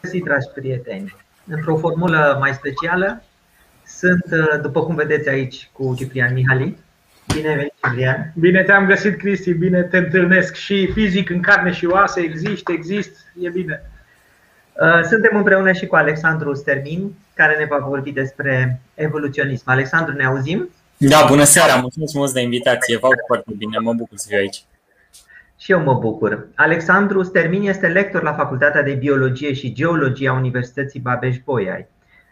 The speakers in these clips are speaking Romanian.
găsit, dragi prieteni! Într-o formulă mai specială, sunt, uh, după cum vedeți aici, cu Ciprian Mihali. Bine venit, Ciprian! Bine te-am găsit, Cristi, bine te întâlnesc și fizic, în carne și oase, exist, exist, e bine. Uh, suntem împreună și cu Alexandru Stermin, care ne va vorbi despre evoluționism. Alexandru, ne auzim? Da, bună seara, mulțumesc mult de invitație, vă foarte bine, mă bucur să fiu aici. Și eu mă bucur. Alexandru Stermin este lector la Facultatea de Biologie și Geologie a Universității Babeș-Bolyai.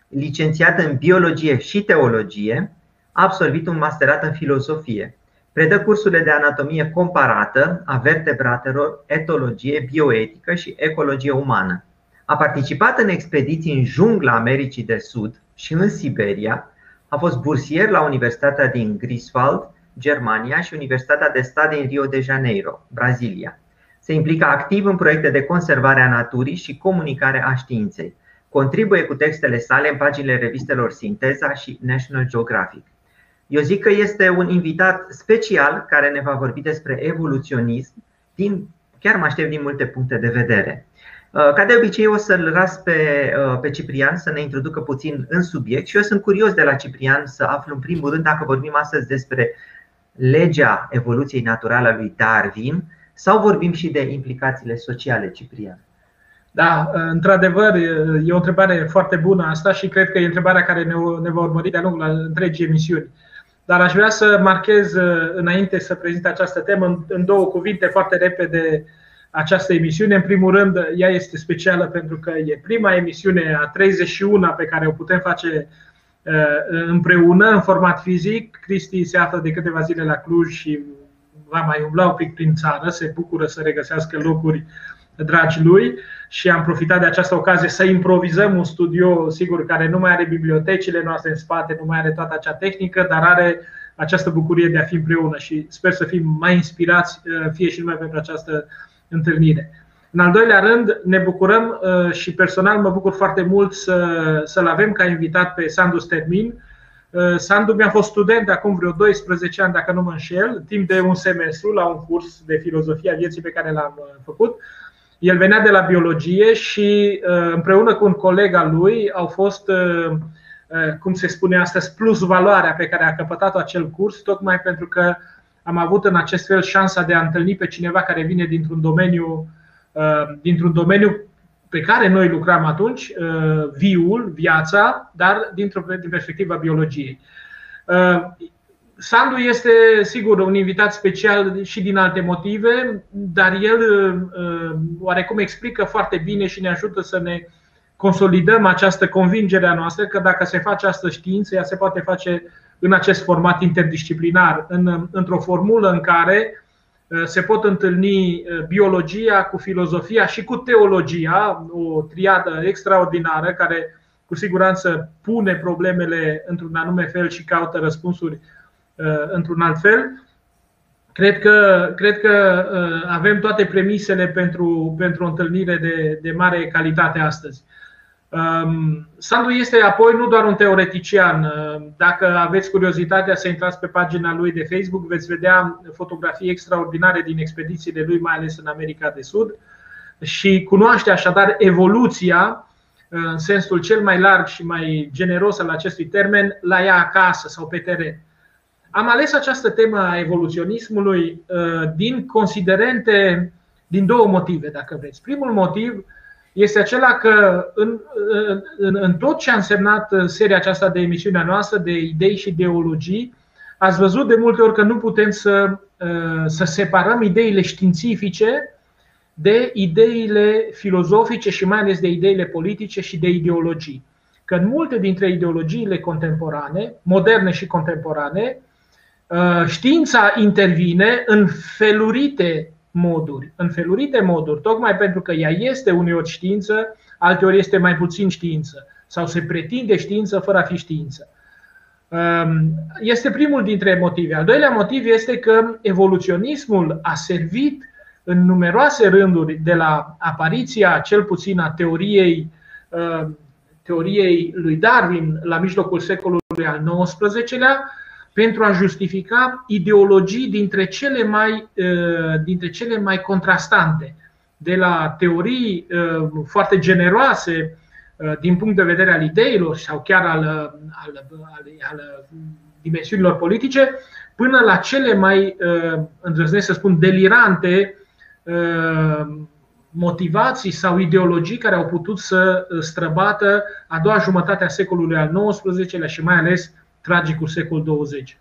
Licențiat în Biologie și Teologie, a absolvit un masterat în filozofie. Predă cursurile de anatomie comparată a vertebratelor, etologie, bioetică și ecologie umană. A participat în expediții în jungla Americii de Sud și în Siberia. A fost bursier la Universitatea din Griswald Germania și Universitatea de Stat din Rio de Janeiro, Brazilia. Se implică activ în proiecte de conservare a naturii și comunicare a științei. Contribuie cu textele sale în paginile revistelor Sinteza și National Geographic. Eu zic că este un invitat special care ne va vorbi despre evoluționism, din, chiar mă aștept din multe puncte de vedere. Uh, ca de obicei o să-l las pe, uh, pe Ciprian să ne introducă puțin în subiect și eu sunt curios de la Ciprian să aflu în primul rând dacă vorbim astăzi despre legea evoluției naturale a lui Darwin sau vorbim și de implicațiile sociale, Ciprian? Da, într-adevăr, e o întrebare foarte bună asta și cred că e întrebarea care ne va urmări de-a lungul întregii emisiuni. Dar aș vrea să marchez înainte să prezint această temă în două cuvinte foarte repede această emisiune. În primul rând, ea este specială pentru că e prima emisiune a 31 pe care o putem face Uh, împreună, în format fizic. Cristi se află de câteva zile la Cluj și va mai umbla un pic prin țară, se bucură să regăsească locuri dragi lui și am profitat de această ocazie să improvizăm un studio, sigur, care nu mai are bibliotecile noastre în spate, nu mai are toată acea tehnică, dar are această bucurie de a fi împreună și sper să fim mai inspirați, uh, fie și numai pentru această întâlnire. În al doilea rând, ne bucurăm uh, și personal mă bucur foarte mult să, să-l avem ca invitat pe Sandu Stermin. Uh, Sandu mi-a fost student de acum vreo 12 ani, dacă nu mă înșel, timp de un semestru la un curs de filozofie a vieții pe care l-am uh, făcut. El venea de la biologie și împreună cu un coleg al lui au fost, cum se spune astăzi, plus valoarea pe care a căpătat-o acel curs, tocmai pentru că am avut în acest fel șansa de a întâlni pe cineva care vine dintr-un domeniu Uh, dintr-un domeniu pe care noi lucram atunci, uh, viul, viața, dar dintr-o din perspectiva biologiei. Uh, Sandu este, sigur, un invitat special și din alte motive, dar el oarecum explică foarte bine și ne ajută să ne consolidăm această convingere a noastră că dacă se face această știință, ea se poate face în acest format interdisciplinar, în, într-o formulă în care Uh, se pot întâlni uh, biologia cu filozofia și cu teologia, o triadă extraordinară care cu siguranță pune problemele într-un anume fel și caută răspunsuri uh, într-un alt fel. Cred că, cred că avem toate premisele pentru, pentru o întâlnire de, de mare calitate astăzi. Um, Sandu este apoi nu doar un teoretician. Uh, dacă aveți curiozitatea să intrați pe pagina lui de Facebook, veți vedea fotografii extraordinare din expedițiile lui, mai ales în America de Sud, și cunoaște așadar evoluția uh, în sensul cel mai larg și mai generos al acestui termen, la ea acasă sau pe teren. Am ales această temă a evoluționismului uh, din considerente, din două motive, dacă vreți. Primul motiv este acela că în, în, în tot ce a însemnat seria aceasta de emisiunea noastră, de idei și ideologii, ați văzut de multe ori că nu putem să, să separăm ideile științifice de ideile filozofice și mai ales de ideile politice și de ideologii. Că în multe dintre ideologiile contemporane, moderne și contemporane, știința intervine în felurite moduri, în felurite moduri, tocmai pentru că ea este uneori știință, alteori este mai puțin știință sau se pretinde știință fără a fi știință. Um, este primul dintre motive. Al doilea motiv este că evoluționismul a servit în numeroase rânduri de la apariția cel puțin a teoriei, um, teoriei lui Darwin la mijlocul secolului al XIX-lea pentru a justifica ideologii dintre cele mai, uh, dintre cele mai contrastante. de la teorii foarte generoase din punct de vedere al ideilor sau chiar al, al, al, al dimensiunilor politice, până la cele mai, îndrăznesc să spun, delirante motivații sau ideologii care au putut să străbată a doua jumătate a secolului al XIX-lea și mai ales tragicul secol 20.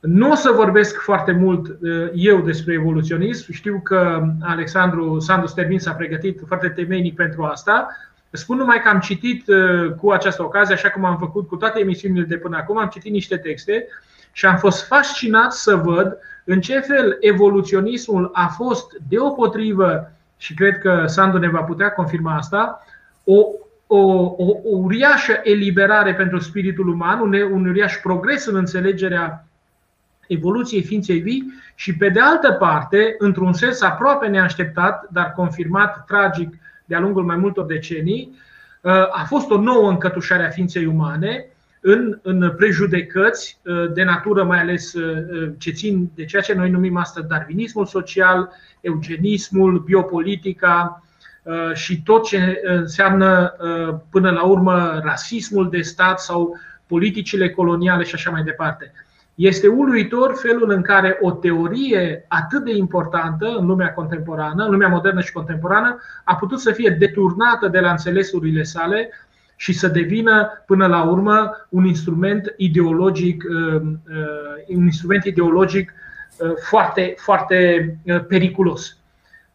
Nu o să vorbesc foarte mult uh, eu despre evoluționism. Știu că Alexandru Sandu Stermin s-a pregătit foarte temeinic pentru asta. Spun numai că am citit uh, cu această ocazie, așa cum am făcut cu toate emisiunile de până acum, am citit niște texte și am fost fascinat să văd în ce fel evoluționismul a fost deopotrivă, și cred că Sandu ne va putea confirma asta, o, o, o, o uriașă eliberare pentru spiritul uman, un, un uriaș progres în înțelegerea evoluției ființei vii și, pe de altă parte, într-un sens aproape neașteptat, dar confirmat tragic de-a lungul mai multor decenii, uh, a fost o nouă încătușare a ființei umane în, în prejudecăți uh, de natură mai ales uh, ce țin de ceea ce noi numim astăzi darwinismul social, eugenismul, biopolitica și tot ce înseamnă până la urmă rasismul de stat sau politicile coloniale și așa mai departe. Este uluitor felul în care o teorie atât de importantă în lumea contemporană, în lumea modernă și contemporană, a putut să fie deturnată de la înțelesurile sale și să devină până la urmă un instrument ideologic, uh, uh, un instrument ideologic uh, foarte, foarte periculos.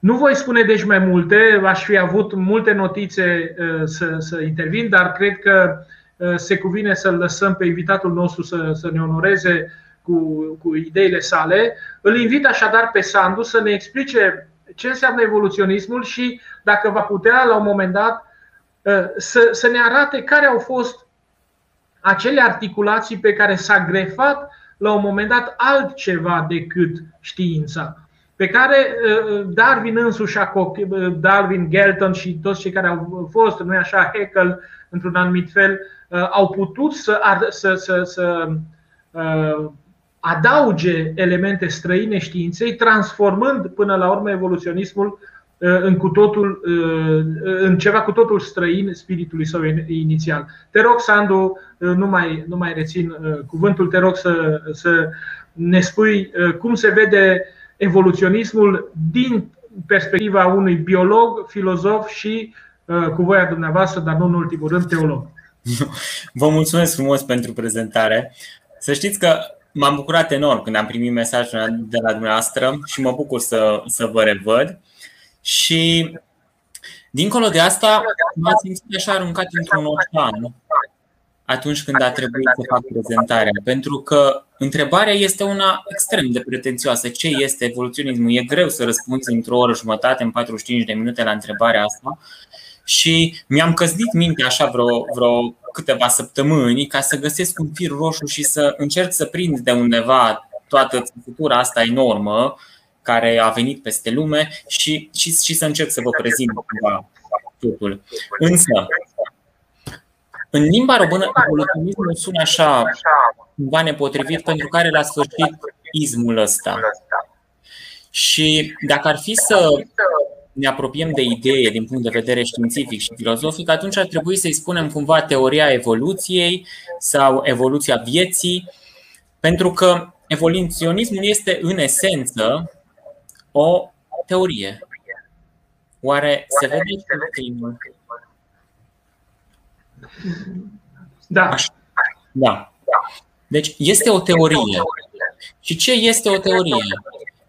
Nu voi spune deci mai multe, aș fi avut multe notițe să, să intervin, dar cred că Uh, se cuvine să-l lăsăm pe invitatul nostru să, să ne onoreze cu, cu ideile sale. Îl invit așadar pe Sandu să ne explice ce înseamnă evoluționismul și dacă va putea la un moment dat uh, să, să ne arate care au fost acele articulații pe care s-a grefat la un moment dat altceva decât știința pe care uh, Darwin însuși a Darwin, Galton și toți cei care au fost, nu așa, Haeckel, într-un anumit fel, Uh, au putut să, să, să, să uh, adauge elemente străine științei, transformând până la urmă evoluționismul uh, în, cu totul, în ceva cu totul străin spiritului său inițial. Te rog, Sandu, nu mai, nu mai rețin cuvântul, te rog să, să ne spui cum se vede evoluționismul din perspectiva unui biolog, filozof și, cu voia dumneavoastră, dar nu în ultimul rând, teolog. Vă mulțumesc frumos pentru prezentare. Să știți că m-am bucurat enorm când am primit mesajul de la dumneavoastră și mă bucur să, să vă revăd. Și dincolo de asta, m-am simțit așa aruncat într-un ocean atunci când a trebuit să fac prezentarea. Pentru că întrebarea este una extrem de pretențioasă. Ce este evoluționismul? E greu să răspunzi într-o oră jumătate, în 45 de minute la întrebarea asta și mi-am căzdit mintea așa vreo, vreo câteva săptămâni ca să găsesc un fir roșu și să încerc să prind de undeva toată țăsutura asta enormă care a venit peste lume și, și, și să încerc să vă prezint cumva totul. Însă, în limba română, evoluționismul sună așa, cumva nepotrivit, pentru care la sfârșit izmul ăsta. Și dacă ar fi să ne apropiem de idee din punct de vedere științific și filozofic, atunci ar trebui să-i spunem cumva teoria evoluției sau evoluția vieții, pentru că evoluționismul este în esență o teorie. Oare se vede primul? Da. Așa. Da. Deci este o teorie. Și ce este o teorie?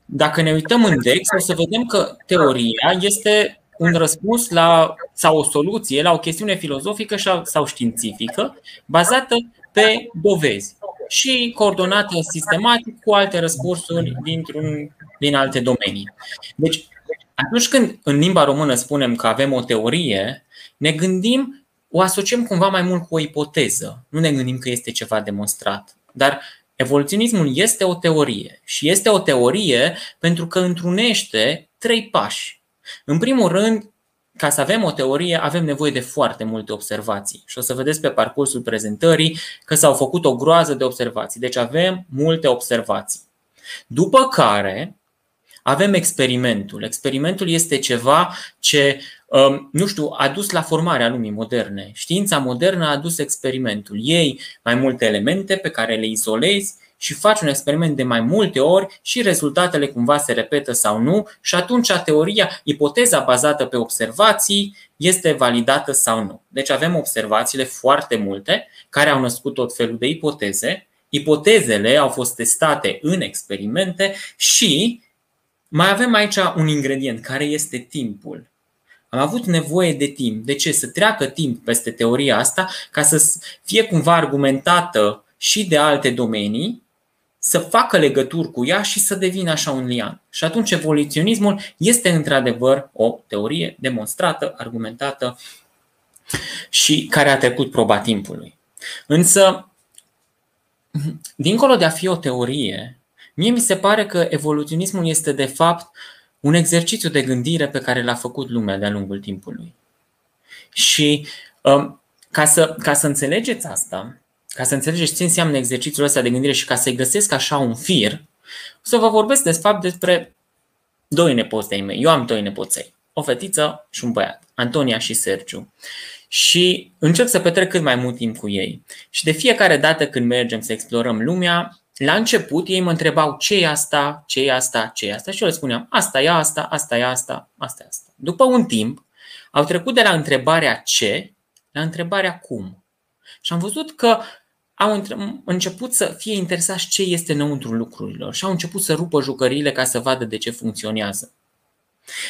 Dacă ne uităm în Dex, o să vedem că teoria este un răspuns la, sau o soluție la o chestiune filozofică sau științifică bazată pe dovezi și coordonată sistematic cu alte răspunsuri dintr-un, din alte domenii. Deci, atunci când în limba română spunem că avem o teorie, ne gândim, o asociem cumva mai mult cu o ipoteză. Nu ne gândim că este ceva demonstrat. Dar Evoluționismul este o teorie și este o teorie pentru că întrunește trei pași. În primul rând, ca să avem o teorie, avem nevoie de foarte multe observații. Și o să vedeți pe parcursul prezentării că s-au făcut o groază de observații. Deci avem multe observații. După care avem experimentul. Experimentul este ceva ce, um, nu știu, a dus la formarea lumii moderne. Știința modernă a dus experimentul. Ei mai multe elemente pe care le izolezi și faci un experiment de mai multe ori și rezultatele cumva se repetă sau nu și atunci teoria, ipoteza bazată pe observații este validată sau nu. Deci avem observațiile foarte multe care au născut tot felul de ipoteze. Ipotezele au fost testate în experimente și mai avem aici un ingredient care este timpul. Am avut nevoie de timp. De ce? Să treacă timp peste teoria asta ca să fie cumva argumentată și de alte domenii să facă legături cu ea și să devină așa un lian. Și atunci evoluționismul este într-adevăr o teorie demonstrată, argumentată și care a trecut proba timpului. Însă, dincolo de a fi o teorie, mie mi se pare că evoluționismul este de fapt un exercițiu de gândire pe care l-a făcut lumea de-a lungul timpului. Și um, ca să, ca să înțelegeți asta, ca să înțelegeți ce înseamnă exercițiul ăsta de gândire și ca să-i găsesc așa un fir, o să vă vorbesc de fapt despre doi nepoți de mei. Eu am doi nepoței, o fetiță și un băiat, Antonia și Sergiu. Și încerc să petrec cât mai mult timp cu ei. Și de fiecare dată când mergem să explorăm lumea, la început ei mă întrebau ce e asta, ce e asta, ce e asta și eu le spuneam asta e asta, asta e asta, asta e asta. După un timp, au trecut de la întrebarea ce la întrebarea cum. Și am văzut că au început să fie interesați ce este înăuntru lucrurilor și au început să rupă jucăriile ca să vadă de ce funcționează.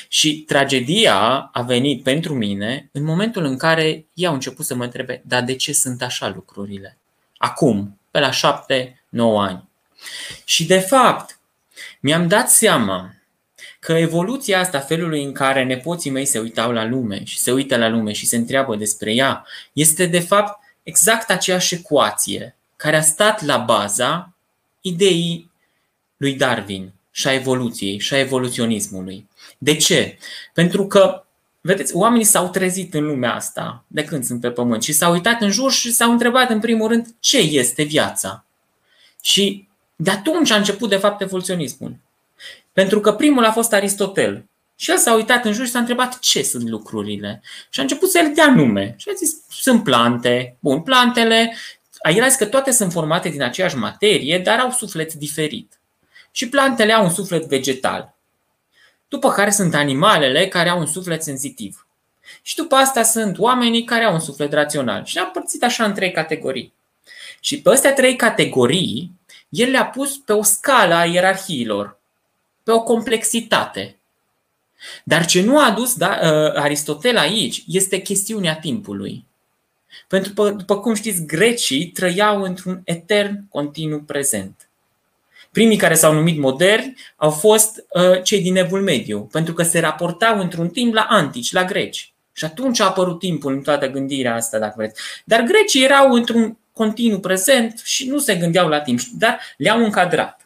Și tragedia a venit pentru mine în momentul în care ei au început să mă întrebe, dar de ce sunt așa lucrurile? Acum, pe la șapte, nouă ani. Și de fapt, mi-am dat seama că evoluția asta, felului în care nepoții mei se uitau la lume și se uită la lume și se întreabă despre ea, este de fapt exact aceeași ecuație care a stat la baza ideii lui Darwin și a evoluției și a evoluționismului. De ce? Pentru că, vedeți, oamenii s-au trezit în lumea asta de când sunt pe pământ și s-au uitat în jur și s-au întrebat în primul rând ce este viața. Și de atunci a început de fapt evoluționismul. Pentru că primul a fost Aristotel, și el s-a uitat în jur și s-a întrebat ce sunt lucrurile. Și a început să le dea nume. Și a zis, sunt plante. Bun, plantele, el a zis că toate sunt formate din aceeași materie, dar au suflet diferit. Și plantele au un suflet vegetal. După care sunt animalele care au un suflet sensitiv. Și după asta sunt oamenii care au un suflet rațional. Și le-a împărțit așa în trei categorii. Și pe astea trei categorii, el le-a pus pe o scală a ierarhiilor, pe o complexitate. Dar ce nu a adus da, uh, Aristotel aici este chestiunea timpului. Pentru că, după cum știți, grecii trăiau într-un etern continuu prezent. Primii care s-au numit moderni au fost uh, cei din Evul Mediu, pentru că se raportau într-un timp la antici, la greci. Și atunci a apărut timpul în toată gândirea asta, dacă vreți. Dar grecii erau într-un continuu prezent și nu se gândeau la timp, dar le-au încadrat.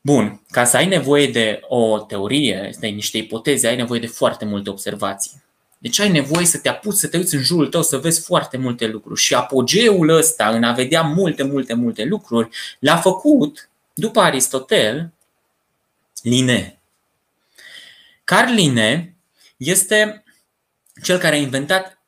Bun, ca să ai nevoie de o teorie, de niște ipoteze, ai nevoie de foarte multe observații. Deci ai nevoie să te apuci, să te uiți în jurul tău, să vezi foarte multe lucruri. Și apogeul ăsta, în a vedea multe, multe, multe lucruri, l-a făcut, după Aristotel, Linné. Carl Linné este cel care a inventat uh, uh,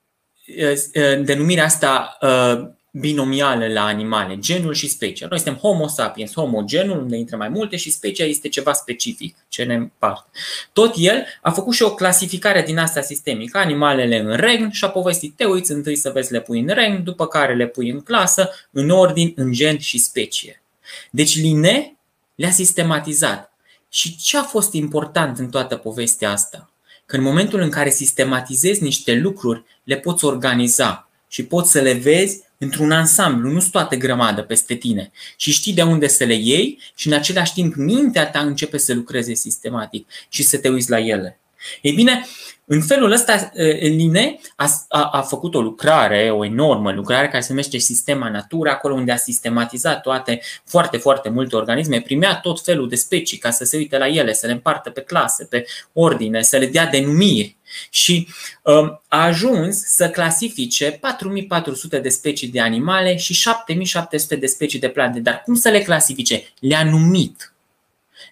denumirea asta uh, binomiale la animale, genul și specia. Noi suntem Homo sapiens, Homo genul, unde intră mai multe, și specia este ceva specific, ce ne împarte. Tot el a făcut și o clasificare din asta sistemică, animalele în regn și a povestit, te uiți întâi să vezi le pui în regn, după care le pui în clasă, în ordin, în gen și specie. Deci Linné le-a sistematizat. Și ce a fost important în toată povestea asta? Că în momentul în care sistematizezi niște lucruri, le poți organiza și poți să le vezi într-un ansamblu, nu sunt toate grămadă peste tine și știi de unde să le iei și în același timp mintea ta începe să lucreze sistematic și să te uiți la ele. Ei bine, în felul ăsta, Line a, a, a făcut o lucrare, o enormă lucrare care se numește Sistema Natura, acolo unde a sistematizat toate, foarte, foarte multe organisme, primea tot felul de specii ca să se uite la ele, să le împartă pe clase, pe ordine, să le dea denumiri. Și um, a ajuns să clasifice 4400 de specii de animale și 7700 de specii de plante. Dar cum să le clasifice? Le-a numit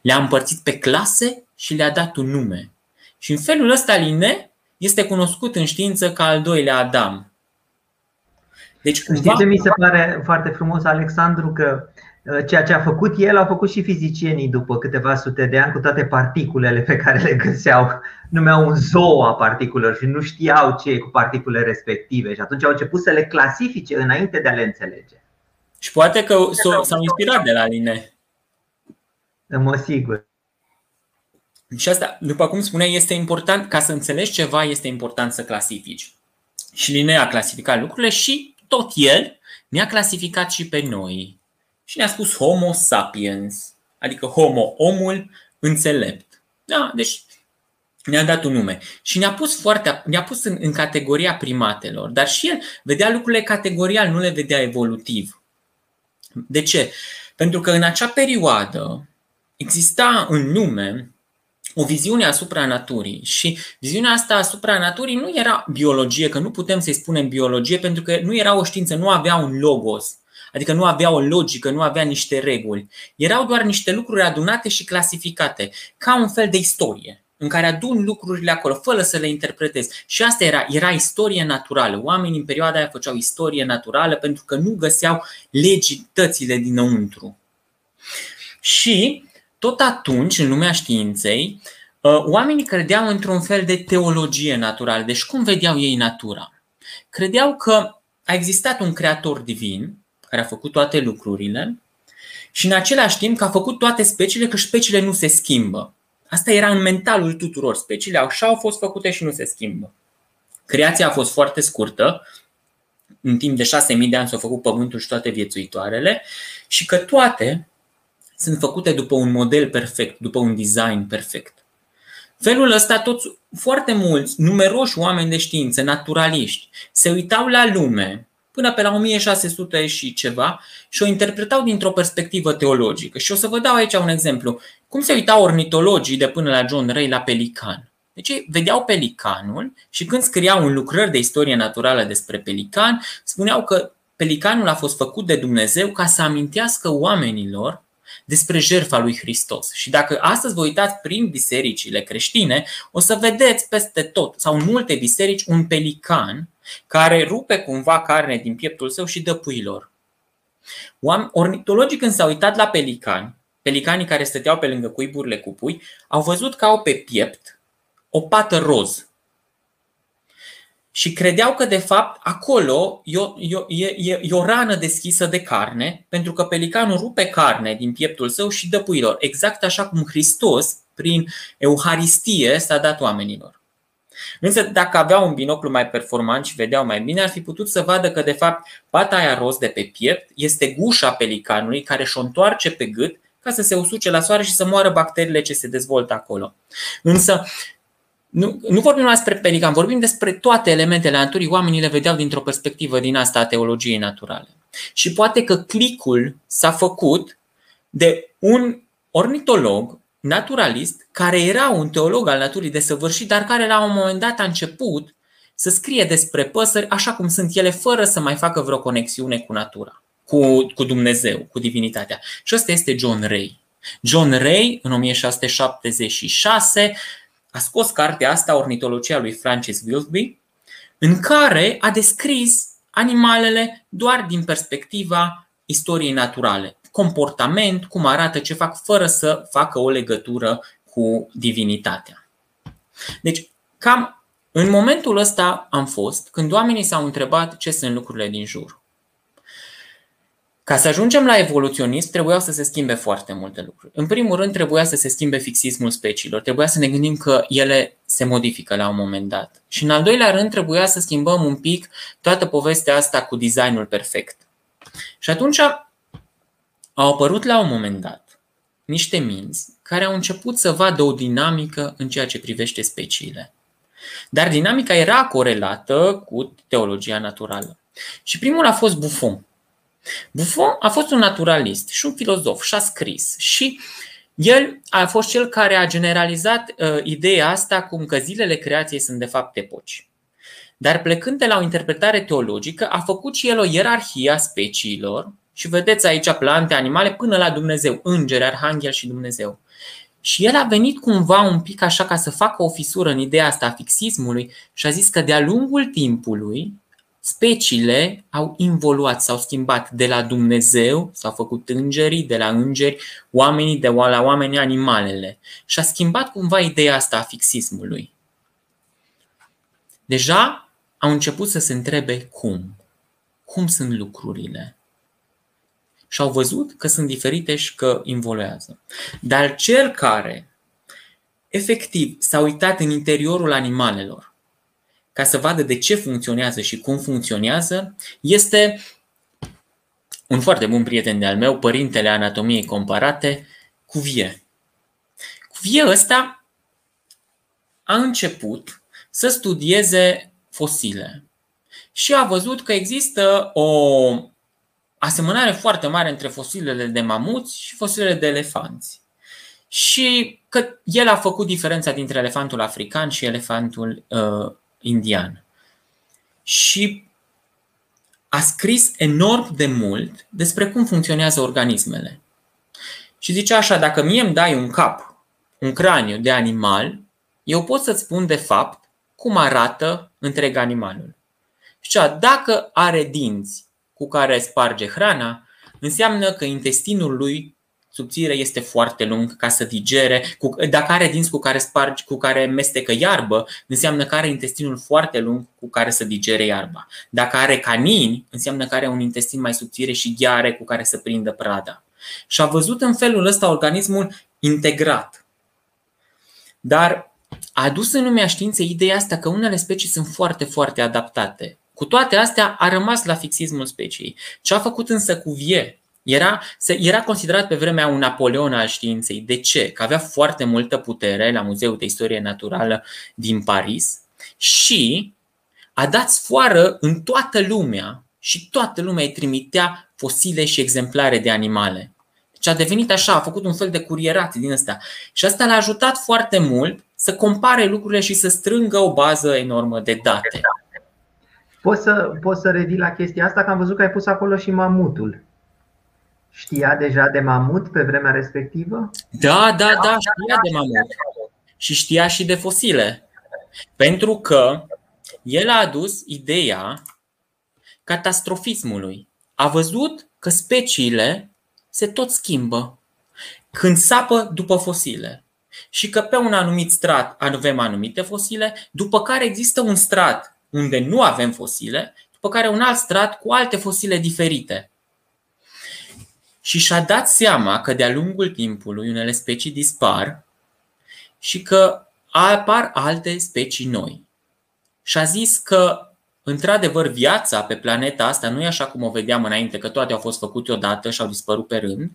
Le-a împărțit pe clase și le-a dat un nume. Și în felul ăsta Line este cunoscut în știință ca al doilea Adam. Deci, cumva... Știi ce mi se pare foarte frumos, Alexandru, că uh, ceea ce a făcut el au făcut și fizicienii după câteva sute de ani cu toate particulele pe care le găseau. Numeau un zoo a particulelor și nu știau ce e cu particulele respective și atunci au început să le clasifice înainte de a le înțelege. Și poate că s-au inspirat de la Line. Mă sigur. Și asta, după cum spuneai, este important, ca să înțelegi ceva, este important să clasifici. Și Line a clasificat lucrurile și tot el ne-a clasificat și pe noi. Și ne-a spus Homo sapiens, adică Homo, omul înțelept. Da, deci ne-a dat un nume și ne-a pus, foarte, ne-a pus în, în categoria primatelor, dar și el vedea lucrurile categorial, nu le vedea evolutiv. De ce? Pentru că în acea perioadă exista în lume o viziune asupra naturii și viziunea asta asupra naturii nu era biologie, că nu putem să-i spunem biologie pentru că nu era o știință, nu avea un logos, adică nu avea o logică, nu avea niște reguli. Erau doar niște lucruri adunate și clasificate, ca un fel de istorie în care adun lucrurile acolo, fără să le interpretezi. Și asta era, era istorie naturală. Oamenii în perioada aia făceau istorie naturală pentru că nu găseau legitățile dinăuntru. Și tot atunci, în lumea științei, uh, oamenii credeau într-un fel de teologie naturală. Deci cum vedeau ei natura? Credeau că a existat un creator divin care a făcut toate lucrurile și în același timp că a făcut toate speciile, că speciile nu se schimbă. Asta era în mentalul tuturor. Speciile așa au fost făcute și nu se schimbă. Creația a fost foarte scurtă, în timp de 6.000 de ani s-au făcut pământul și toate viețuitoarele și că toate sunt făcute după un model perfect, după un design perfect. Felul ăsta, toți, foarte mulți, numeroși oameni de știință, naturaliști, se uitau la lume până pe la 1600 și ceva și o interpretau dintr-o perspectivă teologică. Și o să vă dau aici un exemplu. Cum se uitau ornitologii de până la John Ray la pelican? Deci vedeau pelicanul și când scriau în lucrări de istorie naturală despre pelican, spuneau că pelicanul a fost făcut de Dumnezeu ca să amintească oamenilor despre jertfa lui Hristos. Și dacă astăzi vă uitați prin bisericile creștine, o să vedeți peste tot, sau în multe biserici, un pelican care rupe cumva carne din pieptul său și dă puilor. Ornitologii când s-au uitat la pelicani, pelicanii care stăteau pe lângă cuiburile cu pui, au văzut că au pe piept o pată roz și credeau că de fapt acolo e o, e, e, e o rană deschisă de carne, pentru că pelicanul rupe carne din pieptul său și dă puilor, exact așa cum Hristos, prin Euharistie, s-a dat oamenilor. Însă dacă aveau un binoclu mai performant și vedeau mai bine, ar fi putut să vadă că de fapt pata aia roz de pe piept este gușa pelicanului care și-o întoarce pe gât ca să se usuce la soare și să moară bacteriile ce se dezvoltă acolo. Însă nu, nu vorbim numai despre pelican, vorbim despre toate elementele naturii. Oamenii le vedeau dintr-o perspectivă din asta a teologiei naturale. Și poate că clicul s-a făcut de un ornitolog naturalist care era un teolog al naturii desăvârșit, dar care la un moment dat a început să scrie despre păsări așa cum sunt ele, fără să mai facă vreo conexiune cu natura, cu, cu Dumnezeu, cu divinitatea. Și ăsta este John Ray. John Ray, în 1676, a scos cartea asta, Ornitologia lui Francis Wilby, în care a descris animalele doar din perspectiva istoriei naturale. Comportament, cum arată, ce fac, fără să facă o legătură cu divinitatea. Deci, cam în momentul ăsta am fost când oamenii s-au întrebat ce sunt lucrurile din jur. Ca să ajungem la evoluționism, trebuia să se schimbe foarte multe lucruri. În primul rând, trebuia să se schimbe fixismul speciilor. Trebuia să ne gândim că ele se modifică la un moment dat. Și în al doilea rând, trebuia să schimbăm un pic toată povestea asta cu designul perfect. Și atunci au apărut la un moment dat niște minți care au început să vadă o dinamică în ceea ce privește speciile. Dar dinamica era corelată cu teologia naturală. Și primul a fost Buffon. Buffon a fost un naturalist și un filozof și a scris și el a fost cel care a generalizat uh, ideea asta cum că zilele creației sunt de fapt epoci. Dar plecând de la o interpretare teologică, a făcut și el o ierarhie a speciilor și vedeți aici plante, animale, până la Dumnezeu, îngeri, arhanghel și Dumnezeu. Și el a venit cumva un pic așa ca să facă o fisură în ideea asta a fixismului și a zis că de-a lungul timpului speciile au involuat, s-au schimbat de la Dumnezeu, s-au făcut îngerii, de la îngeri, oamenii, de la oameni, animalele. Și a schimbat cumva ideea asta a fixismului. Deja au început să se întrebe cum. Cum sunt lucrurile? Și au văzut că sunt diferite și că involuează. Dar cel care efectiv s-a uitat în interiorul animalelor ca să vadă de ce funcționează și cum funcționează, este un foarte bun prieten de al meu, părintele anatomiei comparate, Cuvier. Cuvier ăsta a început să studieze fosile și a văzut că există o asemănare foarte mare între fosilele de mamuți și fosilele de elefanți. Și că el a făcut diferența dintre elefantul african și elefantul uh, indian. Și a scris enorm de mult despre cum funcționează organismele. Și zice așa, dacă mie îmi dai un cap, un craniu de animal, eu pot să-ți spun de fapt cum arată întreg animalul. Și dacă are dinți cu care sparge hrana, înseamnă că intestinul lui subțire este foarte lung ca să digere. Dacă are dinți cu care spargi, cu care mestecă iarbă, înseamnă că are intestinul foarte lung cu care să digere iarba. Dacă are canini, înseamnă că are un intestin mai subțire și gheare cu care să prindă prada. Și a văzut în felul ăsta organismul integrat. Dar a adus în lumea științei ideea asta că unele specii sunt foarte, foarte adaptate. Cu toate astea a rămas la fixismul speciei. Ce a făcut însă cu vie era, era considerat pe vremea un Napoleon al științei. De ce? Că avea foarte multă putere la Muzeul de Istorie Naturală din Paris și a dat sfoară în toată lumea și toată lumea îi trimitea fosile și exemplare de animale. Deci a devenit așa, a făcut un fel de curierat din ăsta. Și asta l-a ajutat foarte mult să compare lucrurile și să strângă o bază enormă de date. Poți să, poți să revii la chestia asta? Că am văzut că ai pus acolo și mamutul. Știa deja de mamut pe vremea respectivă? Da, da, da, știa de mamut. Și știa și de fosile. Pentru că el a adus ideea catastrofismului. A văzut că speciile se tot schimbă când sapă după fosile. Și că pe un anumit strat avem anumite fosile, după care există un strat unde nu avem fosile, după care un alt strat cu alte fosile diferite și și-a dat seama că de-a lungul timpului unele specii dispar și că apar alte specii noi. Și a zis că, într-adevăr, viața pe planeta asta nu e așa cum o vedeam înainte, că toate au fost făcute odată și au dispărut pe rând,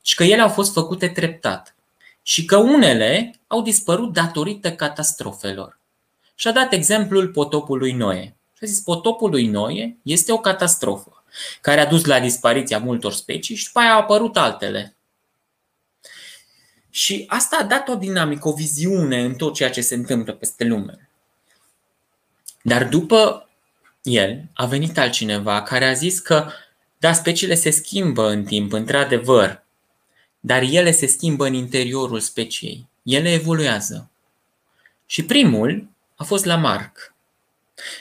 ci că ele au fost făcute treptat. Și că unele au dispărut datorită catastrofelor. Și a dat exemplul potopului Noe. Și a zis, potopul lui Noe este o catastrofă care a dus la dispariția multor specii și după aia au apărut altele. Și asta a dat o dinamică, o viziune în tot ceea ce se întâmplă peste lume. Dar după el a venit altcineva care a zis că da, speciile se schimbă în timp, într-adevăr, dar ele se schimbă în interiorul speciei. Ele evoluează. Și primul a fost Lamarck.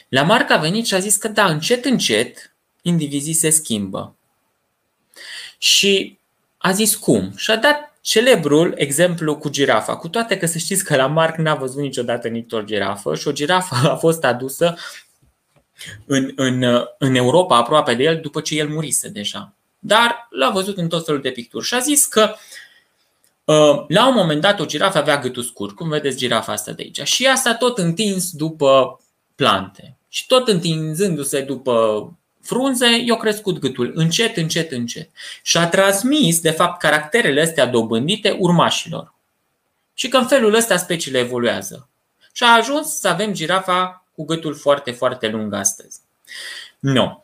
Lamarck a venit și a zis că da, încet, încet, indivizii se schimbă. Și a zis cum? Și a dat celebrul exemplu cu girafa, cu toate că să știți că la Marc n-a văzut niciodată nici o girafă și o girafă a fost adusă în, în, în Europa aproape de el după ce el murise deja. Dar l-a văzut în tot felul de picturi și a zis că uh, la un moment dat o girafă avea gâtul scurt, cum vedeți girafa asta de aici, și ea s-a tot întins după plante și tot întinzându-se după frunze, i-a crescut gâtul, încet, încet, încet. Și a transmis, de fapt, caracterele astea dobândite urmașilor. Și că în felul ăsta speciile evoluează. Și a ajuns să avem girafa cu gâtul foarte, foarte lung astăzi. No.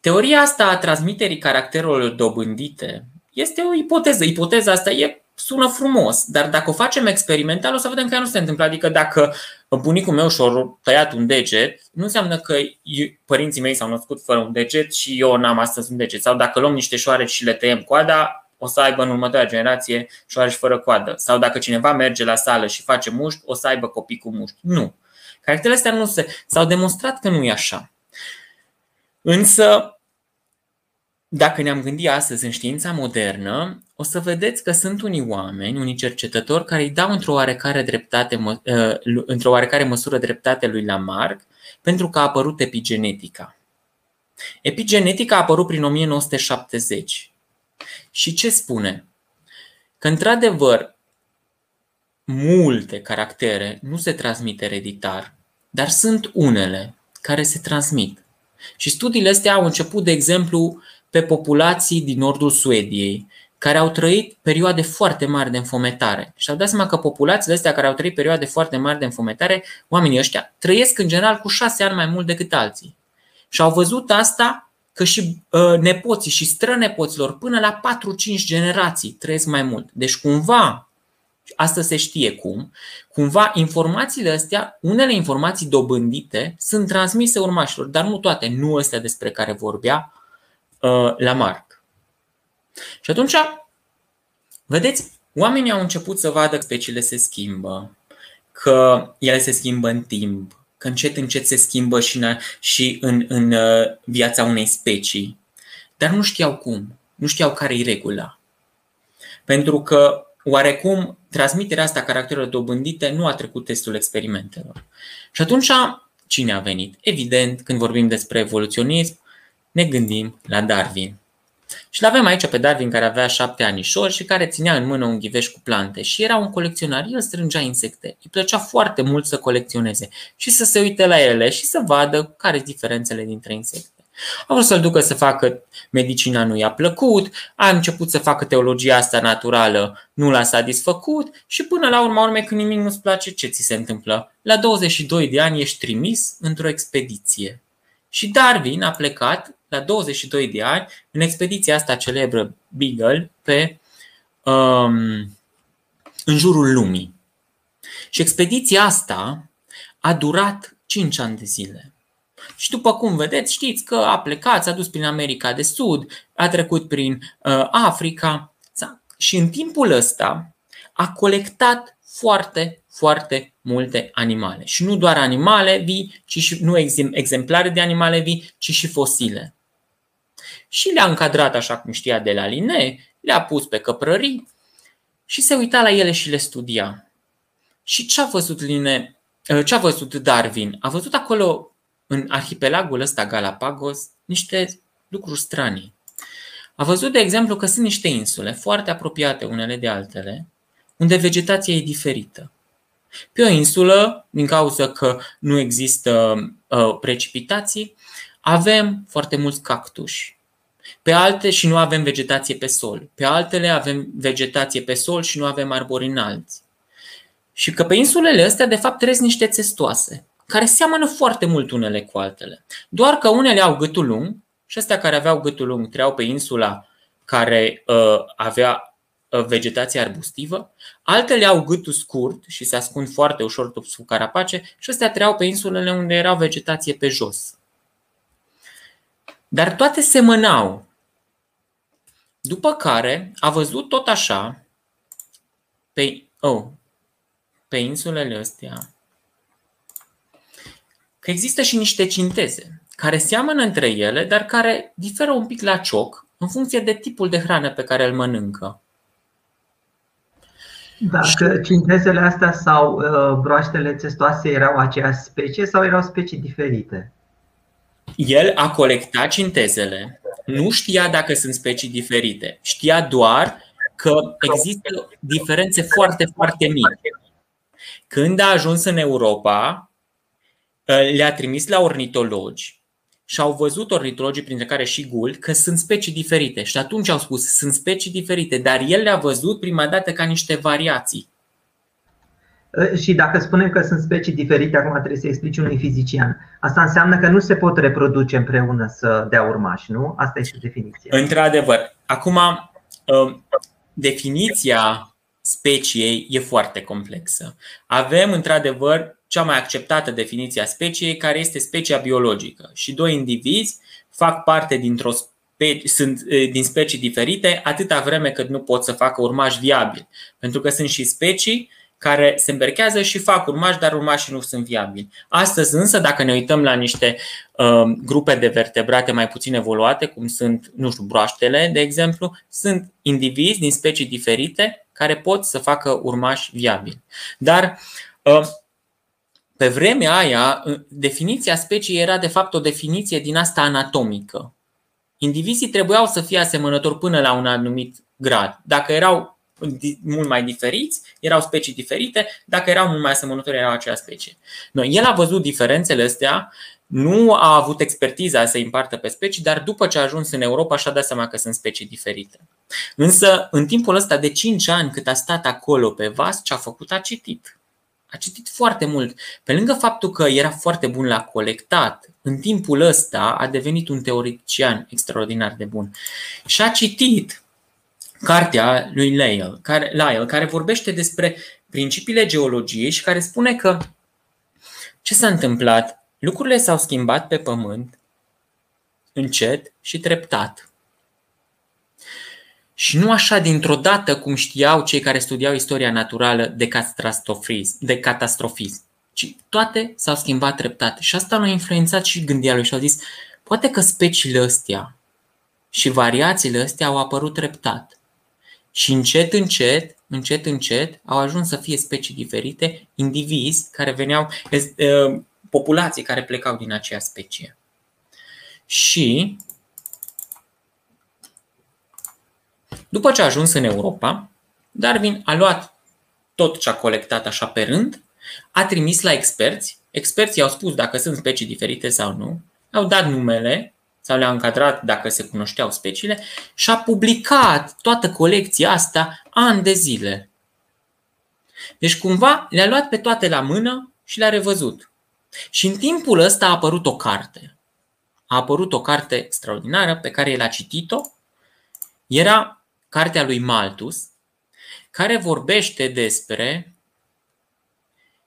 Teoria asta a transmiterii caracterelor dobândite este o ipoteză. Ipoteza asta e sună frumos, dar dacă o facem experimental o să vedem că ea nu se întâmplă. Adică dacă bunicul meu și-a tăiat un deget, nu înseamnă că părinții mei s-au născut fără un deget și eu n-am astăzi un deget. Sau dacă luăm niște șoareci și le tăiem coada, o să aibă în următoarea generație șoareci fără coadă. Sau dacă cineva merge la sală și face mușchi, o să aibă copii cu mușchi. Nu. Caracterele astea nu se. S-au demonstrat că nu e așa. Însă, dacă ne-am gândit astăzi în știința modernă, o să vedeți că sunt unii oameni, unii cercetători care îi dau într-o oarecare, dreptate, ă, într-o oarecare măsură dreptate lui Lamarck pentru că a apărut epigenetica. Epigenetica a apărut prin 1970. Și ce spune? Că într-adevăr multe caractere nu se transmit ereditar, dar sunt unele care se transmit. Și studiile astea au început, de exemplu, pe populații din nordul Suediei, care au trăit perioade foarte mari de înfometare. Și au dat seama că populațiile astea care au trăit perioade foarte mari de înfometare, oamenii ăștia, trăiesc în general cu șase ani mai mult decât alții. Și au văzut asta că și uh, nepoții și strănepoților până la 4-5 generații trăiesc mai mult. Deci cumva, asta se știe cum, cumva informațiile astea, unele informații dobândite sunt transmise urmașilor, dar nu toate, nu astea despre care vorbea uh, la Marc. Și atunci, vedeți, oamenii au început să vadă că speciile se schimbă, că ele se schimbă în timp, că încet, încet se schimbă și în, și în, în uh, viața unei specii. Dar nu știau cum, nu știau care e regula. Pentru că oarecum transmiterea asta caracterelor dobândite nu a trecut testul experimentelor. Și atunci cine a venit? Evident, când vorbim despre evoluționism, ne gândim la Darwin. Și l avem aici pe Darwin care avea șapte anișori și care ținea în mână un ghiveș cu plante și era un colecționar, el strângea insecte. Îi plăcea foarte mult să colecționeze și să se uite la ele și să vadă care sunt diferențele dintre insecte. A vrut să-l ducă să facă medicina, nu i-a plăcut, a început să facă teologia asta naturală, nu l-a satisfăcut și până la urma urmei când nimic nu-ți place, ce ți se întâmplă? La 22 de ani ești trimis într-o expediție. Și Darwin a plecat la 22 de ani în expediția asta celebră Beagle pe um, în jurul lumii. Și expediția asta a durat 5 ani de zile. Și după cum vedeți, știți că a plecat, s-a dus prin America de Sud, a trecut prin uh, Africa și în timpul ăsta a colectat foarte, foarte multe animale. Și nu doar animale vii, ci și nu exemplare de animale vii, ci și fosile și le-a încadrat așa cum știa de la Line, le-a pus pe căprării și se uita la ele și le studia. Și ce a văzut Line, ă, ce a văzut Darwin? A văzut acolo în arhipelagul ăsta Galapagos niște lucruri stranii. A văzut, de exemplu, că sunt niște insule foarte apropiate unele de altele, unde vegetația e diferită. Pe o insulă, din cauza că nu există uh, precipitații, avem foarte mulți cactuși. Pe alte și nu avem vegetație pe sol. Pe altele avem vegetație pe sol și nu avem arbori înalți. Și că pe insulele astea, de fapt, trăiesc niște țestoase, care seamănă foarte mult unele cu altele. Doar că unele au gâtul lung și astea care aveau gâtul lung treau pe insula care uh, avea uh, vegetație arbustivă, altele au gâtul scurt și se ascund foarte ușor sub carapace și astea treau pe insulele unde era vegetație pe jos. Dar toate semănau după care a văzut tot așa pe, oh, pe insulele astea că există și niște cinteze care seamănă între ele, dar care diferă un pic la cioc în funcție de tipul de hrană pe care îl mănâncă. Dacă cintezele astea sau uh, broaștele testoase erau aceeași specie sau erau specii diferite? El a colectat cintezele nu știa dacă sunt specii diferite. Știa doar că există diferențe foarte, foarte mici. Când a ajuns în Europa, le-a trimis la ornitologi și au văzut ornitologii, printre care și Gould, că sunt specii diferite. Și atunci au spus, sunt specii diferite, dar el le-a văzut prima dată ca niște variații. Ă, și dacă spunem că sunt specii diferite, acum trebuie să explici unui fizician. Asta înseamnă că nu se pot reproduce împreună să dea urmași, nu? Asta este definiția. Într-adevăr. Acum, ă, definiția speciei e foarte complexă. Avem, într-adevăr, cea mai acceptată definiție a speciei, care este specia biologică. Și doi indivizi fac parte dintr-o specie, sunt din specii diferite atâta vreme cât nu pot să facă urmași viabili. Pentru că sunt și specii care se îmberchează și fac urmași, dar urmașii nu sunt viabili. Astăzi însă, dacă ne uităm la niște uh, grupe de vertebrate mai puțin evoluate, cum sunt, nu știu, broaștele, de exemplu, sunt indivizi din specii diferite care pot să facă urmași viabili. Dar uh, pe vremea aia, definiția speciei era de fapt o definiție din asta anatomică. Indivizii trebuiau să fie asemănători până la un anumit grad. Dacă erau mult mai diferiți, erau specii diferite, dacă erau mult mai asemănători, erau aceeași specie. No, el a văzut diferențele astea, nu a avut expertiza să împartă pe specii, dar după ce a ajuns în Europa și-a dat seama că sunt specii diferite. Însă, în timpul ăsta de 5 ani cât a stat acolo pe vas, ce a făcut a citit. A citit foarte mult. Pe lângă faptul că era foarte bun la colectat, în timpul ăsta a devenit un teoretician extraordinar de bun. Și a citit cartea lui Lyell care, Lyell, care vorbește despre principiile geologiei și care spune că ce s-a întâmplat? Lucrurile s-au schimbat pe pământ încet și treptat. Și nu așa dintr-o dată cum știau cei care studiau istoria naturală de catastrofism, de catastrofism ci toate s-au schimbat treptat. Și asta l-a influențat și gândirea lui și a zis, poate că speciile astea și variațiile astea au apărut treptat. Și încet, încet, încet, încet au ajuns să fie specii diferite, indivizi care veneau, populații care plecau din aceea specie. Și după ce a ajuns în Europa, Darwin a luat tot ce a colectat așa pe rând, a trimis la experți, experții au spus dacă sunt specii diferite sau nu, au dat numele sau le-a încadrat dacă se cunoșteau speciile și a publicat toată colecția asta ani de zile. Deci cumva le-a luat pe toate la mână și le-a revăzut. Și în timpul ăsta a apărut o carte. A apărut o carte extraordinară pe care el a citit-o. Era cartea lui Malthus, care vorbește despre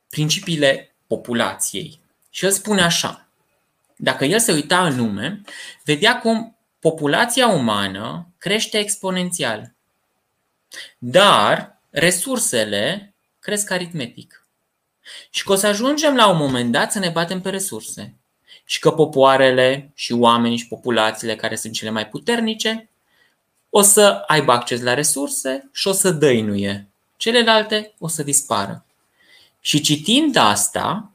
principiile populației. Și el spune așa, dacă el se uita în lume, vedea cum populația umană crește exponențial. Dar resursele cresc aritmetic. Și că o să ajungem la un moment dat să ne batem pe resurse. Și că popoarele și oamenii și populațiile care sunt cele mai puternice o să aibă acces la resurse și o să dăinuie. Celelalte o să dispară. Și citind asta,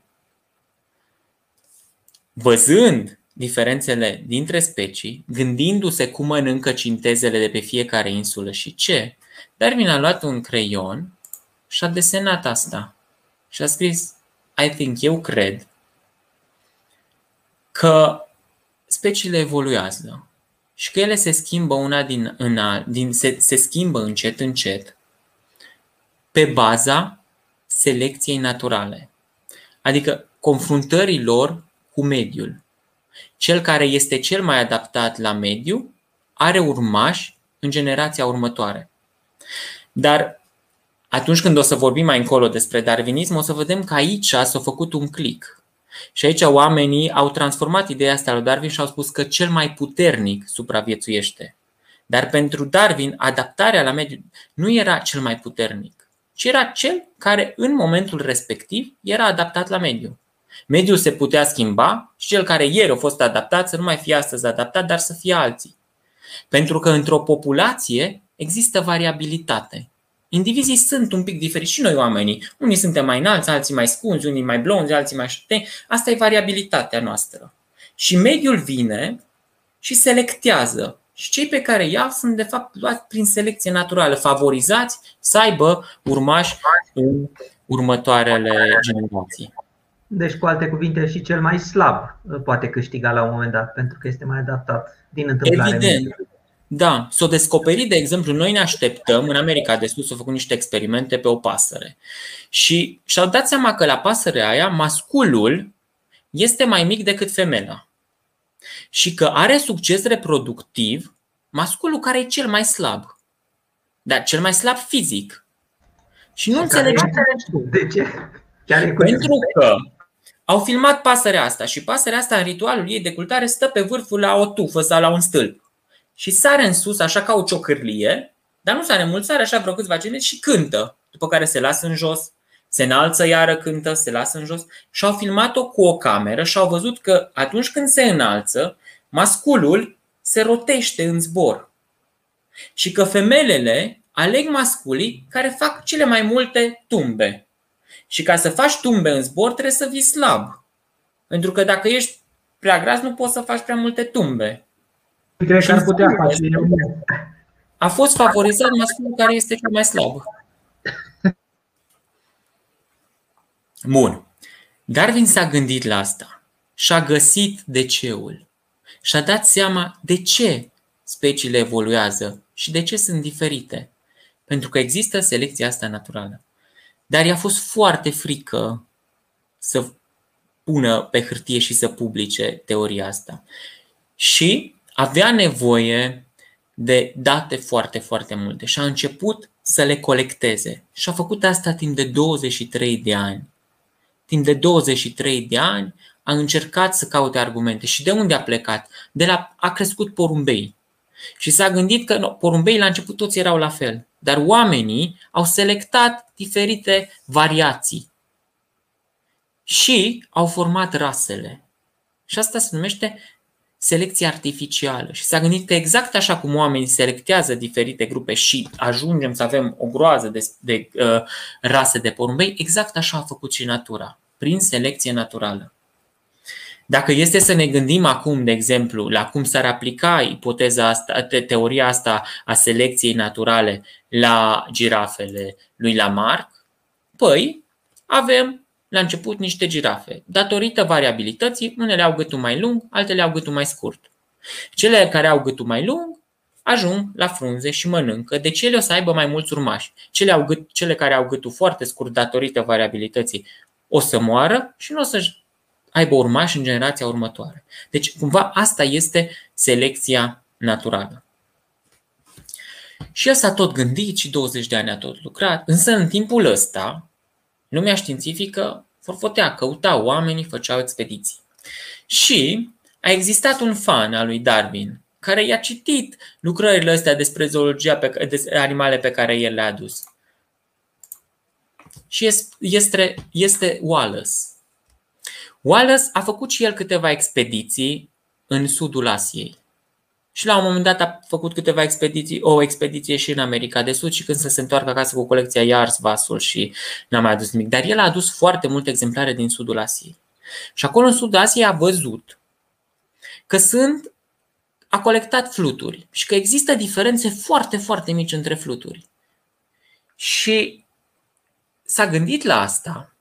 văzând diferențele dintre specii, gândindu-se cum mănâncă cintezele de pe fiecare insulă și ce, Darwin a luat un creion și a desenat asta. Și a scris, I think, eu cred că speciile evoluează și că ele se schimbă una din, în alt, din se, se schimbă încet, încet pe baza selecției naturale, adică confruntării lor cu mediul. Cel care este cel mai adaptat la mediu are urmași în generația următoare. Dar atunci când o să vorbim mai încolo despre darwinism, o să vedem că aici s-a făcut un click. Și aici oamenii au transformat ideea asta lui Darwin și au spus că cel mai puternic supraviețuiește. Dar pentru Darwin, adaptarea la mediu nu era cel mai puternic ci era cel care în momentul respectiv era adaptat la mediu. Mediul se putea schimba și cel care ieri a fost adaptat să nu mai fie astăzi adaptat, dar să fie alții. Pentru că într-o populație există variabilitate. Indivizii sunt un pic diferiți și noi oamenii. Unii suntem mai înalți, alții mai scunzi, unii mai blonzi, alții mai șteni. Asta e variabilitatea noastră. Și mediul vine și selectează și cei pe care iau sunt de fapt luați prin selecție naturală, favorizați să aibă urmași în următoarele generații. Deci, cu alte cuvinte, și cel mai slab poate câștiga la un moment dat, pentru că este mai adaptat din întâmplare. Evident. Da, s-o descoperit, de exemplu, noi ne așteptăm, în America de Sud s-au făcut niște experimente pe o pasăre și și-au dat seama că la pasărea aia masculul este mai mic decât femela și că are succes reproductiv masculul care e cel mai slab. Dar cel mai slab fizic. Și nu înțelegi De ce? Chiar e Pentru că au filmat pasărea asta și pasărea asta în ritualul ei de cultare stă pe vârful la o tufă sau la un stâlp. Și sare în sus așa ca o ciocârlie, dar nu sare mult, sare așa vreo câțiva centimetri și cântă. După care se lasă în jos, se înalță iară cântă, se lasă în jos și au filmat-o cu o cameră și au văzut că atunci când se înalță, masculul se rotește în zbor. Și că femelele aleg masculii care fac cele mai multe tumbe. Și ca să faci tumbe în zbor trebuie să fii slab. Pentru că dacă ești prea gras nu poți să faci prea multe tumbe. Cred că ar putea face. A fost favorizat masculul care este cel mai slab. Bun. Darwin s-a gândit la asta și a găsit de ceul și a dat seama de ce speciile evoluează și de ce sunt diferite. Pentru că există selecția asta naturală. Dar i-a fost foarte frică să pună pe hârtie și să publice teoria asta. Și avea nevoie de date foarte, foarte multe și a început să le colecteze. Și a făcut asta timp de 23 de ani. Timp de 23 de ani a încercat să caute argumente. Și de unde a plecat? De la a crescut porumbei. Și s-a gândit că porumbei la început toți erau la fel, dar oamenii au selectat diferite variații și au format rasele. Și asta se numește selecție artificială. Și s-a gândit că exact așa cum oamenii selectează diferite grupe și ajungem să avem o groază de, de uh, rase de porumbei, exact așa a făcut și natura, prin selecție naturală. Dacă este să ne gândim acum, de exemplu, la cum s-ar aplica ipoteza asta, teoria asta a selecției naturale la girafele lui Lamarck, păi avem la început niște girafe. Datorită variabilității, unele au gâtul mai lung, altele au gâtul mai scurt. Cele care au gâtul mai lung ajung la frunze și mănâncă, deci ele o să aibă mai mulți urmași. Cele, au gât, cele care au gâtul foarte scurt datorită variabilității o să moară și nu o să aibă urmași în generația următoare. Deci, cumva, asta este selecția naturală. Și el s-a tot gândit și 20 de ani a tot lucrat, însă în timpul ăsta, lumea științifică forfotea, căuta oamenii, făceau expediții. Și a existat un fan al lui Darwin care i-a citit lucrările astea despre zoologia pe, despre animale pe care el le-a adus. Și este, este Wallace. Wallace a făcut și el câteva expediții în sudul Asiei. Și la un moment dat a făcut câteva expediții, o expediție și în America de Sud și când să se întoarcă acasă cu colecția i-a ars vasul și n-a mai adus nimic. Dar el a adus foarte multe exemplare din sudul Asiei. Și acolo în sudul Asiei a văzut că sunt a colectat fluturi și că există diferențe foarte, foarte mici între fluturi. Și s-a gândit la asta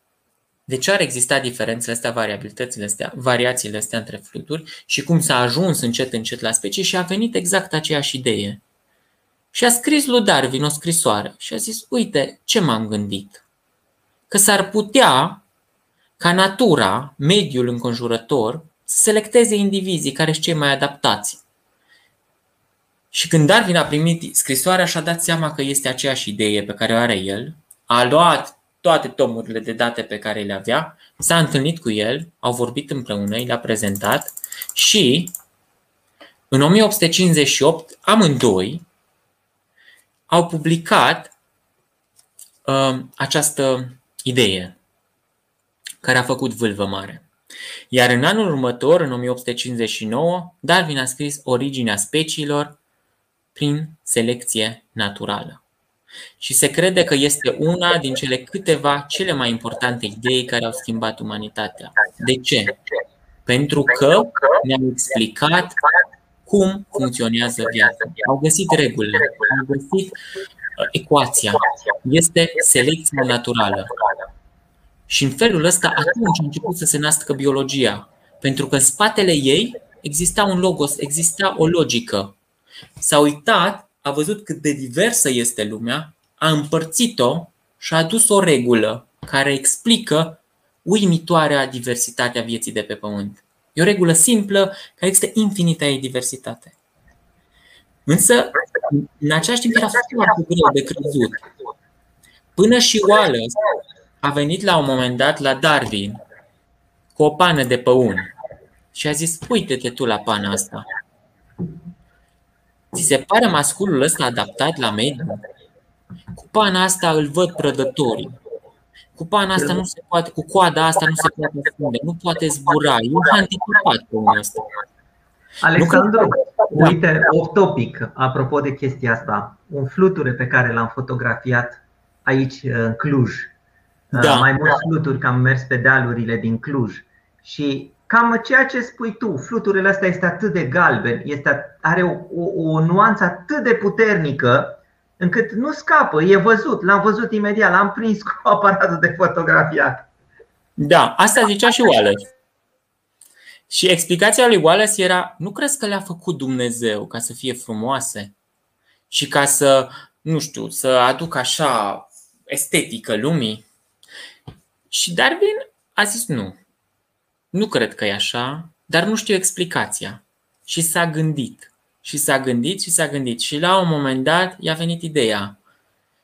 de ce ar exista diferențele astea, variabilitățile astea, variațiile astea între fluturi și cum s-a ajuns încet încet la specie și a venit exact aceeași idee. Și a scris lui Darwin o scrisoare și a zis, uite ce m-am gândit. Că s-ar putea ca natura, mediul înconjurător, să selecteze indivizii care sunt cei mai adaptați. Și când Darwin a primit scrisoarea și-a dat seama că este aceeași idee pe care o are el, a luat toate tomurile de date pe care le avea, s-a întâlnit cu el, au vorbit împreună, i l-a prezentat și în 1858 amândoi au publicat uh, această idee care a făcut vâlvă mare. Iar în anul următor, în 1859, Darwin a scris Originea speciilor prin selecție naturală și se crede că este una din cele câteva cele mai importante idei care au schimbat umanitatea. De ce? Pentru că ne-au explicat cum funcționează viața. Au găsit regulile, au găsit uh, ecuația. Este selecția naturală. Și în felul ăsta atunci a început să se nască biologia. Pentru că în spatele ei exista un logos, exista o logică. S-a uitat a văzut cât de diversă este lumea, a împărțit-o și a adus o regulă care explică uimitoarea diversitatea vieții de pe Pământ. E o regulă simplă care există infinită ei diversitate. Însă, în același timp era foarte greu de crezut. Până și Wallace a venit la un moment dat la Darwin cu o pană de păuni și a zis, uite-te tu la pana asta. Ți se pare masculul ăsta adaptat la mediu? Cu pana asta îl văd prădătorii. Cu pana asta nu se poate, cu coada asta nu se poate ascunde, nu poate zbura. E un handicapat pe ăsta. Alexandru, uite, off topic, apropo de chestia asta, un fluture pe care l-am fotografiat aici în Cluj. Da. Mai mulți fluturi că am mers pe dealurile din Cluj. Și cam ceea ce spui tu, fluturile ăsta este atât de galben, este, are o, o, o nuanță atât de puternică încât nu scapă, e văzut, l-am văzut imediat, l-am prins cu aparatul de fotografiat. Da, asta zicea și Wallace. Și explicația lui Wallace era, nu crezi că le-a făcut Dumnezeu ca să fie frumoase și ca să, nu știu, să aducă așa estetică lumii? Și Darwin a zis nu. Nu cred că e așa, dar nu știu explicația. Și s-a gândit. Și s-a gândit și s-a gândit. Și la un moment dat i-a venit ideea.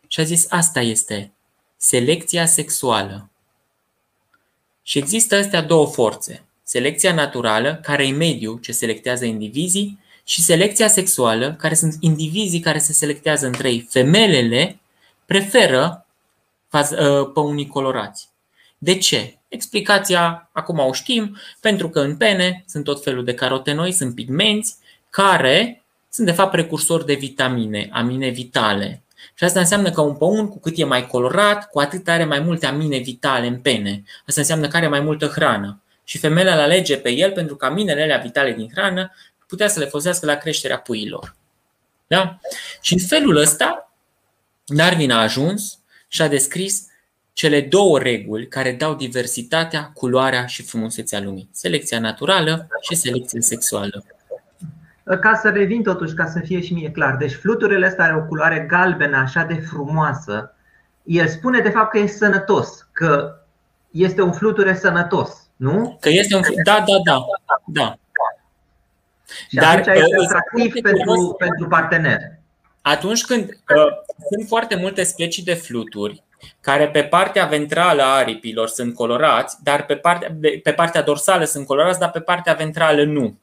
Și a zis, asta este selecția sexuală. Și există astea două forțe. Selecția naturală, care e mediul ce selectează indivizii, și selecția sexuală, care sunt indivizii care se selectează între ei. Femelele preferă ă, păunii colorați. De ce? Explicația acum o știm, pentru că în pene sunt tot felul de carotenoi, sunt pigmenți care sunt de fapt precursori de vitamine, amine vitale. Și asta înseamnă că un păun, cu cât e mai colorat, cu atât are mai multe amine vitale în pene. Asta înseamnă că are mai multă hrană. Și femeia îl alege pe el pentru că aminele alea vitale din hrană putea să le folosească la creșterea puiilor. Da? Și în felul ăsta, Darwin a ajuns și a descris cele două reguli care dau diversitatea, culoarea și frumusețea lumii. Selecția naturală și selecția sexuală. Ca să revin totuși, ca să fie și mie clar. Deci fluturile astea are o culoare galbenă așa de frumoasă. El spune de fapt că e sănătos, că este un fluture sănătos, nu? Că este un Da, da, da. da. Și Dar este uh, atractiv pentru, pentru partener. Atunci când uh, sunt foarte multe specii de fluturi care pe partea ventrală a aripilor sunt colorați, dar pe partea, pe partea dorsală sunt colorați, dar pe partea ventrală nu.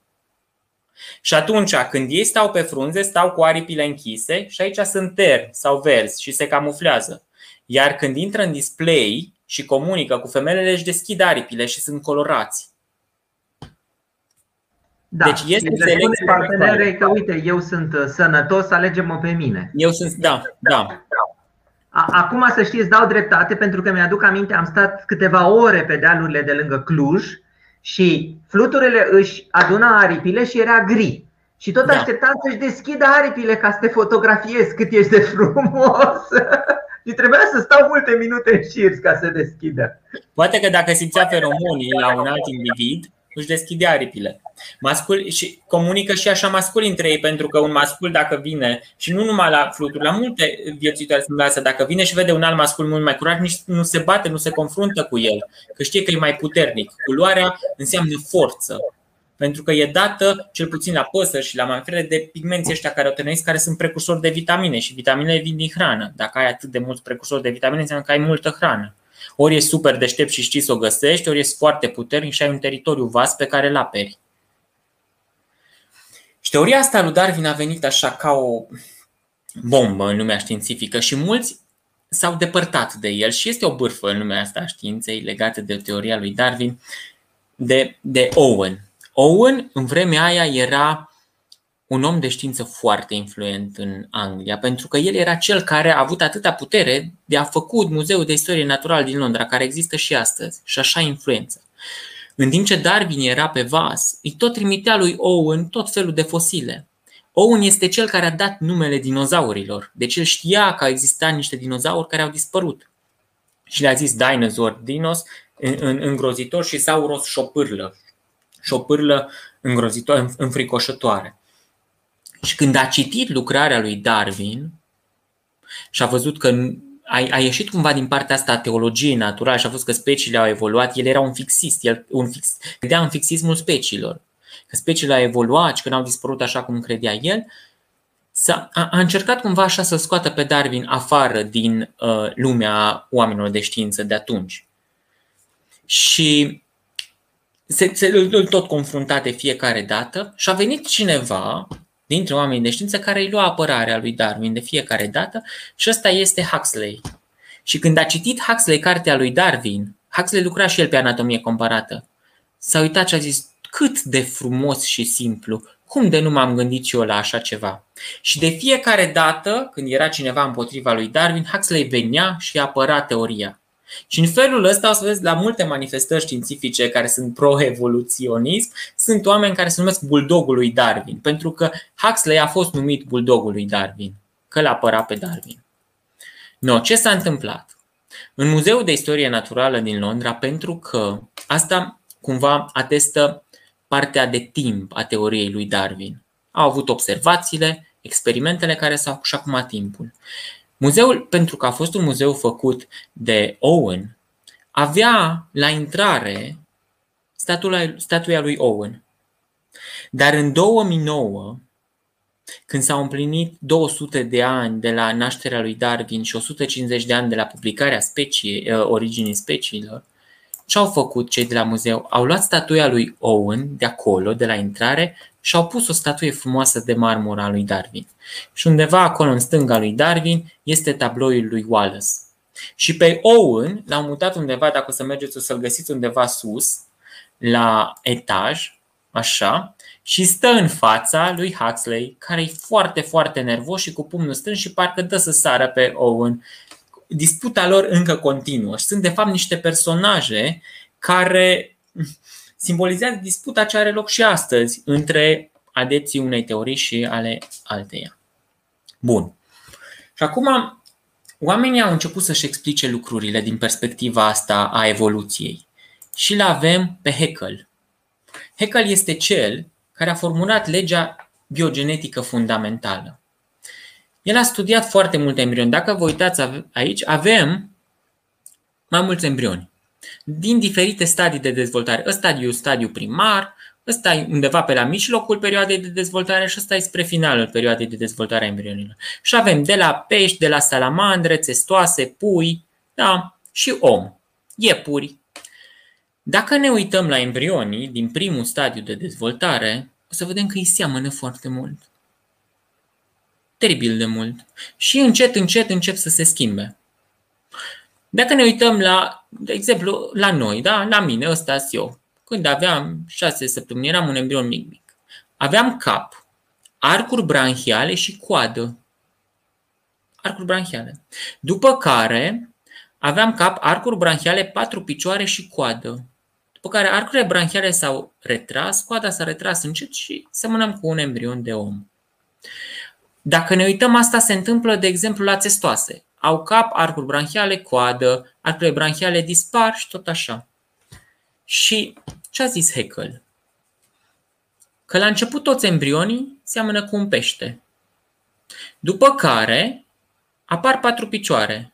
Și atunci, când ei stau pe frunze, stau cu aripile închise și aici sunt ter sau verzi și se camuflează. Iar când intră în display și comunică cu femelele, își deschid aripile și sunt colorați. Da. Deci este selecție partenerei că uite, eu sunt uh, sănătos, alege-mă pe mine. Eu sunt, da, da. Acum să știți, dau dreptate pentru că mi-aduc aminte, am stat câteva ore pe dealurile de lângă Cluj și fluturile își aduna aripile și era gri. Și tot da. așteptam să-și deschidă aripile ca să te fotografiez cât ești de frumos. și trebuia să stau multe minute în șir ca să deschidă. Poate că dacă simțea feromonii la un alt individ, își deschide aripile. Mascul și comunică și așa mascul între ei, pentru că un mascul dacă vine, și nu numai la fluturi, la multe viețuitoare sunt asta, dacă vine și vede un alt mascul mult mai curat, nici nu se bate, nu se confruntă cu el, că știe că e mai puternic. Culoarea înseamnă forță, pentru că e dată, cel puțin la păsări și la mamifere, de pigmenții ăștia care o care sunt precursori de vitamine și vitaminele vin din hrană. Dacă ai atât de mulți precursori de vitamine, înseamnă că ai multă hrană. Ori e super deștept și știi să o găsești, ori e foarte puternic și ai un teritoriu vast pe care îl aperi. Și teoria asta lui Darwin a venit așa ca o bombă în lumea științifică și mulți s-au depărtat de el și este o bârfă în lumea asta a științei legată de teoria lui Darwin de, de Owen. Owen în vremea aia era un om de știință foarte influent în Anglia, pentru că el era cel care a avut atâta putere de a făcut Muzeul de Istorie Naturală din Londra, care există și astăzi, și așa influență. În timp ce Darwin era pe vas, îi tot trimitea lui Owen tot felul de fosile. Owen este cel care a dat numele dinozaurilor, deci el știa că existat niște dinozauri care au dispărut. Și le-a zis dinosaur, dinos, îngrozitor și sauros șopârlă, șopârlă îngrozitor, înfricoșătoare. Și când a citit lucrarea lui Darwin și a văzut că a, a ieșit cumva din partea asta a teologiei naturale și a văzut că speciile au evoluat, el era un fixist, el un fix, credea în fixismul speciilor. Că speciile au evoluat și că n-au dispărut așa cum credea el, a, a încercat cumva așa să scoată pe Darwin afară din uh, lumea oamenilor de știință de atunci. Și se, se îl tot confrunta de fiecare dată și a venit cineva dintre oamenii de știință care îi lua apărarea lui Darwin de fiecare dată și ăsta este Huxley. Și când a citit Huxley cartea lui Darwin, Huxley lucra și el pe anatomie comparată, s-a uitat și a zis cât de frumos și simplu, cum de nu m-am gândit și eu la așa ceva? Și de fiecare dată când era cineva împotriva lui Darwin, Huxley venea și apăra teoria. Și în felul ăsta o să vezi la multe manifestări științifice care sunt pro-evoluționism, sunt oameni care se numesc buldogul lui Darwin, pentru că Huxley a fost numit buldogul lui Darwin, că l-a apărat pe Darwin. No, ce s-a întâmplat? În Muzeul de Istorie Naturală din Londra, pentru că asta cumva atestă partea de timp a teoriei lui Darwin. Au avut observațiile, experimentele care s-au și acum timpul. Muzeul, pentru că a fost un muzeu făcut de Owen, avea la intrare statuia lui Owen. Dar în 2009, când s-au împlinit 200 de ani de la nașterea lui Darwin și 150 de ani de la publicarea speciei, uh, originii speciilor, ce au făcut cei de la muzeu? Au luat statuia lui Owen de acolo, de la intrare, și au pus o statuie frumoasă de marmură a lui Darwin. Și undeva acolo în stânga lui Darwin este tabloul lui Wallace. Și pe Owen l-au mutat undeva, dacă o să mergeți o să-l găsiți undeva sus, la etaj, așa, și stă în fața lui Huxley, care e foarte, foarte nervos și cu pumnul strâns și parcă dă să sară pe Owen. Disputa lor încă continuă și sunt de fapt niște personaje care simbolizează disputa ce are loc și astăzi între adepții unei teorii și ale alteia. Bun. Și acum oamenii au început să-și explice lucrurile din perspectiva asta a evoluției. Și îl avem pe Haeckel. Haeckel este cel care a formulat legea biogenetică fundamentală. El a studiat foarte multe embrioni. Dacă vă uitați aici, avem mai mulți embrioni din diferite stadii de dezvoltare. Ăsta e stadiu primar, ăsta e undeva pe la mijlocul perioadei de dezvoltare și ăsta e spre finalul perioadei de dezvoltare a embrionilor. Și avem de la pești, de la salamandre, testoase, pui, da, și om, iepuri. Dacă ne uităm la embrionii din primul stadiu de dezvoltare, o să vedem că îi seamănă foarte mult. Teribil de mult. Și încet, încet încep să se schimbe. Dacă ne uităm la, de exemplu, la noi, da? la mine, ăsta sunt eu. Când aveam șase săptămâni, eram un embrion mic, mic. Aveam cap, arcuri branhiale și coadă. Arcuri branhiale. După care aveam cap, arcuri branhiale, patru picioare și coadă. După care arcurile branhiale s-au retras, coada s-a retras încet și semănăm cu un embrion de om. Dacă ne uităm, asta se întâmplă, de exemplu, la testoase. Au cap, arcuri branhiale, coadă, arcurile branhiale dispar și tot așa. Și ce a zis Haeckel? Că la început toți embrionii seamănă cu un pește. După care apar patru picioare.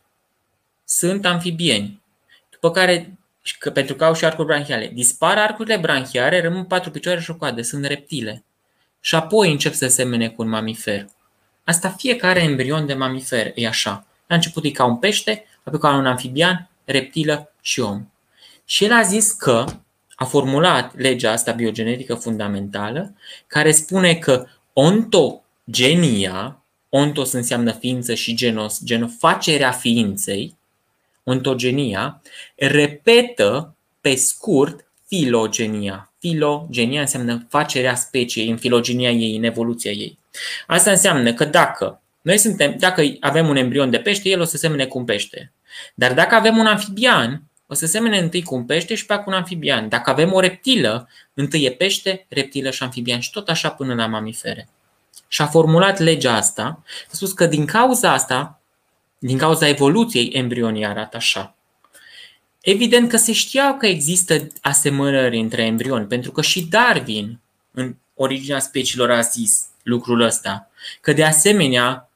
Sunt amfibieni. După care, că pentru că au și arcuri branhiale, dispar arcurile branhiale, rămân patru picioare și o coadă. Sunt reptile. Și apoi încep să semene cu un mamifer. Asta fiecare embrion de mamifer e așa. La început e ca un pește, apoi ca un amfibian, reptilă și om. Și el a zis că a formulat legea asta biogenetică fundamentală, care spune că ontogenia, ontos înseamnă ființă și genos, gen facerea ființei, ontogenia, repetă pe scurt filogenia. Filogenia înseamnă facerea speciei, în filogenia ei, în evoluția ei. Asta înseamnă că dacă noi suntem, dacă avem un embrion de pește, el o să semene cu un pește. Dar dacă avem un amfibian, o să semene întâi cu un pește și pe cu un amfibian. Dacă avem o reptilă, întâi e pește, reptilă și amfibian și tot așa până la mamifere. Și a formulat legea asta, a spus că din cauza asta, din cauza evoluției, embrionii arată așa. Evident că se știau că există asemănări între embrioni, pentru că și Darwin, în originea speciilor, a zis lucrul ăsta. Că de asemenea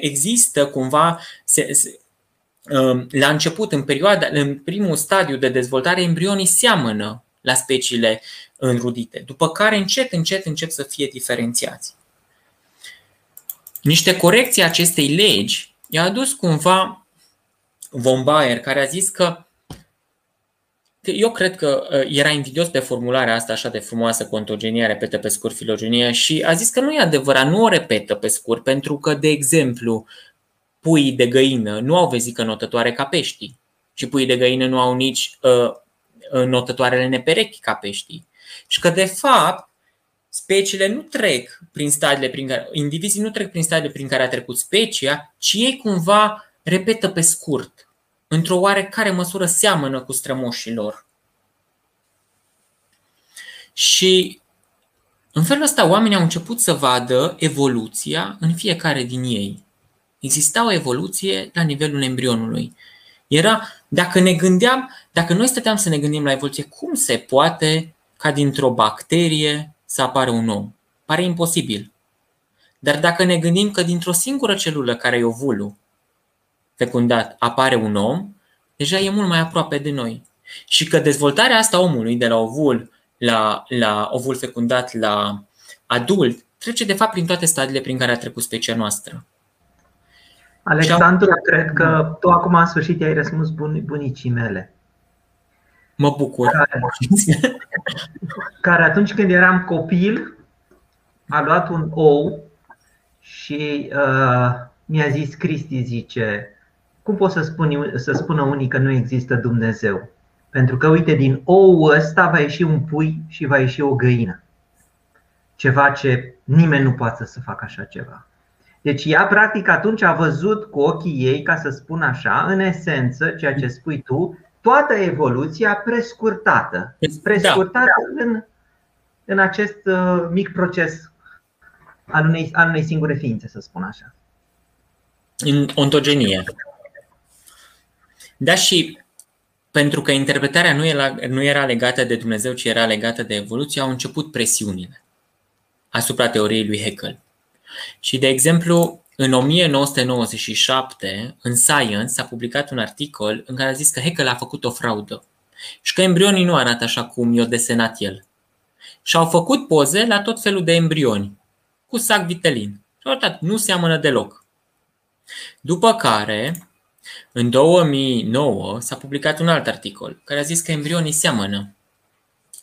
există cumva, se, se, um, la început, în perioada, în primul stadiu de dezvoltare, embrionii seamănă la speciile înrudite, după care încet, încet încep să fie diferențiați. niște corecții acestei legi i-a adus cumva von Baer, care a zis că eu cred că uh, era invidios pe formularea asta așa de frumoasă, contogenia, repetă pe scurt filogenia și a zis că nu e adevărat, nu o repetă pe scurt, pentru că, de exemplu, puii de găină nu au vezică notătoare ca peștii și puii de găină nu au nici uh, notătoarele neperechi ca peștii. Și că, de fapt, speciile nu trec prin stadiile prin care, indivizii nu trec prin stadiile prin care a trecut specia, ci ei cumva repetă pe scurt, într-o oarecare măsură seamănă cu strămoșii lor. Și în felul ăsta oamenii au început să vadă evoluția în fiecare din ei. Exista o evoluție la nivelul embrionului. Era, dacă ne gândeam, dacă noi stăteam să ne gândim la evoluție, cum se poate ca dintr-o bacterie să apară un om? Pare imposibil. Dar dacă ne gândim că dintr-o singură celulă care e ovulul fecundat apare un om, deja e mult mai aproape de noi. Și că dezvoltarea asta omului de la ovul la, la ovul fecundat la adult trece de fapt prin toate stadiile prin care a trecut specia noastră. Alexandru, cred că tu acum în sfârșit ai răspuns bunicii mele. Mă bucur. Care, care atunci când eram copil a luat un ou și uh, mi-a zis Cristi, zice, cum pot să, spun, să spună unii că nu există Dumnezeu? Pentru că, uite, din ou ăsta va ieși un pui și va ieși o găină. Ceva ce nimeni nu poate să facă așa ceva. Deci ea, practic, atunci a văzut cu ochii ei, ca să spun așa, în esență, ceea ce spui tu, toată evoluția prescurtată. Prescurtată da. în, în acest uh, mic proces al unei, al unei singure ființe, să spun așa. În ontogenie. Da, și pentru că interpretarea nu era, nu era legată de Dumnezeu, ci era legată de evoluție, au început presiunile asupra teoriei lui Haeckel. Și, de exemplu, în 1997, în Science, s-a publicat un articol în care a zis că Haeckel a făcut o fraudă și că embrionii nu arată așa cum i-a desenat el. Și au făcut poze la tot felul de embrioni, cu sac vitelin. Și au nu seamănă deloc. După care, în 2009 s-a publicat un alt articol care a zis că embrionii seamănă.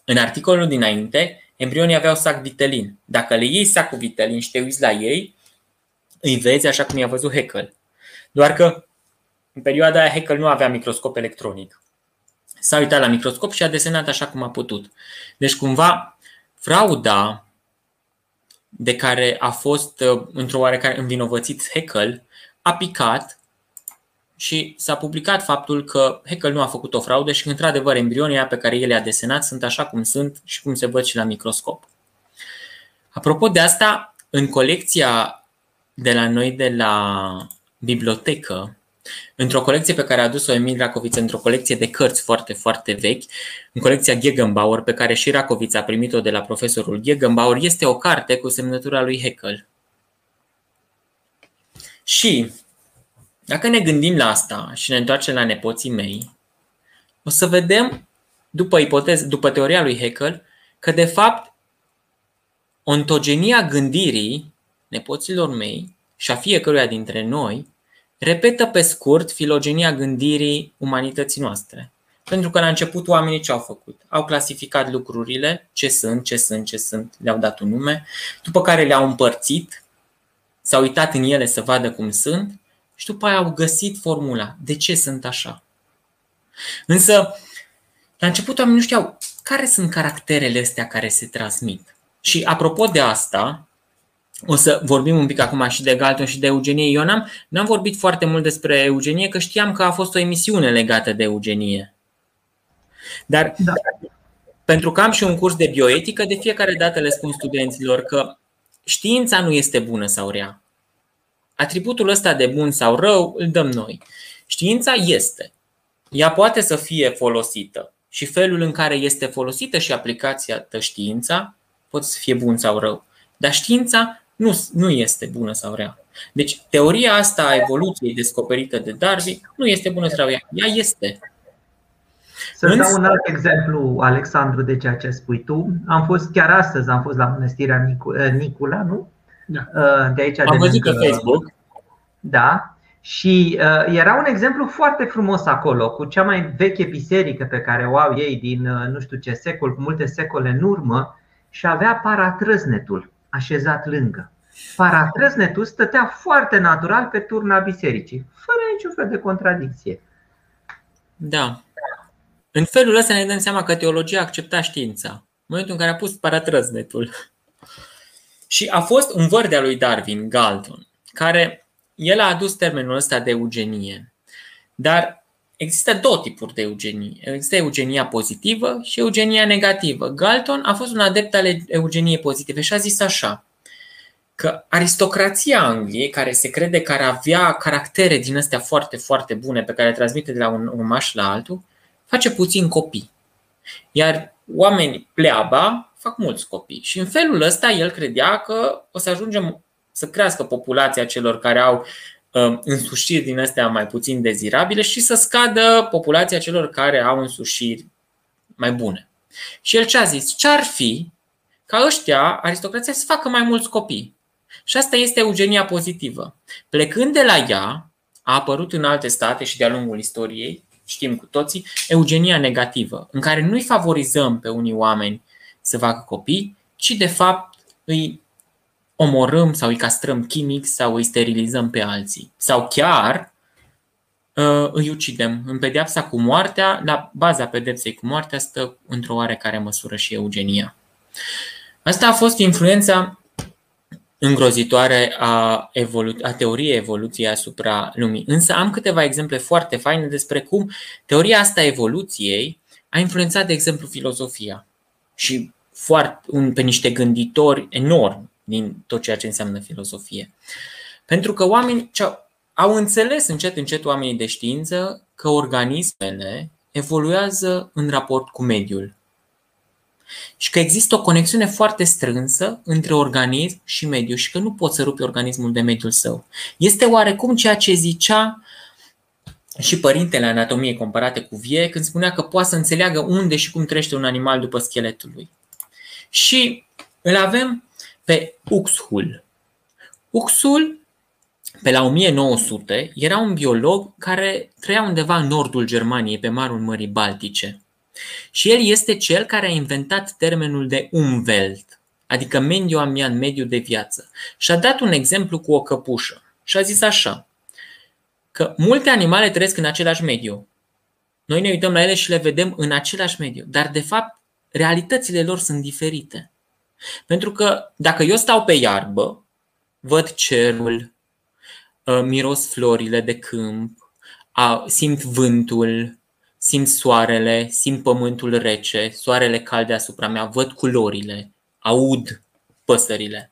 În articolul dinainte, embrionii aveau sac vitelin. Dacă le iei sacul vitelin și te uiți la ei, îi vezi așa cum i-a văzut Haeckel. Doar că în perioada aia Haeckel nu avea microscop electronic. S-a uitat la microscop și a desenat așa cum a putut. Deci cumva frauda de care a fost uh, într-o oarecare învinovățit Haeckel a picat și s-a publicat faptul că Haeckel nu a făcut o fraudă și că, într-adevăr, embrionii pe care el le-a desenat sunt așa cum sunt și cum se văd și la microscop. Apropo de asta, în colecția de la noi de la bibliotecă, într-o colecție pe care a adus-o Emil Racoviță, într-o colecție de cărți foarte, foarte vechi, în colecția Gegenbauer, pe care și Racoviță a primit-o de la profesorul Gegenbauer, este o carte cu semnătura lui Haeckel. Și dacă ne gândim la asta și ne întoarcem la nepoții mei, o să vedem, după ipoteză, după teoria lui Haeckel, că de fapt ontogenia gândirii nepoților mei și a fiecăruia dintre noi repetă pe scurt filogenia gândirii umanității noastre. Pentru că la început oamenii ce au făcut? Au clasificat lucrurile, ce sunt, ce sunt, ce sunt, le-au dat un nume, după care le-au împărțit, s-au uitat în ele să vadă cum sunt și după aia au găsit formula. De ce sunt așa? Însă, la început oamenii nu știau care sunt caracterele astea care se transmit. Și apropo de asta, o să vorbim un pic acum și de Galton și de eugenie. Eu n-am, n-am vorbit foarte mult despre eugenie, că știam că a fost o emisiune legată de eugenie. Dar da. pentru că am și un curs de bioetică, de fiecare dată le spun studenților că știința nu este bună sau rea. Atributul ăsta de bun sau rău îl dăm noi. Știința este. Ea poate să fie folosită și felul în care este folosită și aplicația de știința poate să fie bun sau rău. Dar știința nu, nu este bună sau rea. Deci teoria asta a evoluției descoperită de Darwin nu este bună sau rea. Ea este. Să Însă... dau un alt exemplu, Alexandru, de ceea ce spui tu. Am fost chiar astăzi, am fost la mănăstirea Nicula, nu? Da. Uh, de aici Am de văzut pe Facebook. Da. Și uh, era un exemplu foarte frumos acolo, cu cea mai veche biserică pe care o au ei din uh, nu știu ce secol, cu multe secole în urmă, și avea paratrăznetul așezat lângă. Paratrăznetul stătea foarte natural pe turna bisericii, fără niciun fel de contradicție. Da. În felul ăsta ne dăm seama că teologia accepta știința. În momentul în care a pus paratrăznetul. Și a fost un văr de lui Darwin, Galton, care el a adus termenul ăsta de eugenie. Dar există două tipuri de eugenie. Există eugenia pozitivă și eugenia negativă. Galton a fost un adept al eugeniei pozitive și a zis așa că aristocrația Angliei, care se crede că ar avea caractere din astea foarte, foarte bune pe care le transmite de la un urmaș la altul, face puțin copii. Iar oamenii pleaba fac mulți copii. Și în felul ăsta el credea că o să ajungem să crească populația celor care au um, însușiri din astea mai puțin dezirabile și să scadă populația celor care au însușiri mai bune. Și el ce a zis? Ce ar fi ca ăștia, aristocrația, să facă mai mulți copii? Și asta este eugenia pozitivă. Plecând de la ea, a apărut în alte state și de-a lungul istoriei, știm cu toții, eugenia negativă, în care nu-i favorizăm pe unii oameni să facă copii, ci de fapt îi omorâm sau îi castrăm chimic sau îi sterilizăm pe alții. Sau chiar uh, îi ucidem. În pedeapsa cu moartea, la baza pedepsei cu moartea stă într-o oarecare măsură și eugenia. Asta a fost influența îngrozitoare a, evolu- a teoriei evoluției asupra lumii. Însă am câteva exemple foarte faine despre cum teoria asta a evoluției a influențat, de exemplu, filozofia și foarte, un, pe niște gânditori enormi din tot ceea ce înseamnă filozofie. Pentru că oamenii au înțeles încet încet oamenii de știință că organismele evoluează în raport cu mediul și că există o conexiune foarte strânsă între organism și mediu și că nu poți să rupi organismul de mediul său. Este oarecum ceea ce zicea și părintele anatomiei comparate cu vie când spunea că poate să înțeleagă unde și cum trăiește un animal după scheletul lui. Și îl avem pe Uxhul. Uxhul, pe la 1900, era un biolog care trăia undeva în nordul Germaniei, pe marul Mării Baltice. Și el este cel care a inventat termenul de Umwelt, adică mediu amian, mediu de viață. Și a dat un exemplu cu o căpușă. Și a zis așa, că multe animale trăiesc în același mediu. Noi ne uităm la ele și le vedem în același mediu, dar de fapt realitățile lor sunt diferite. Pentru că dacă eu stau pe iarbă, văd cerul, ă, miros florile de câmp, simt vântul, simt soarele, simt pământul rece, soarele cald deasupra mea, văd culorile, aud păsările.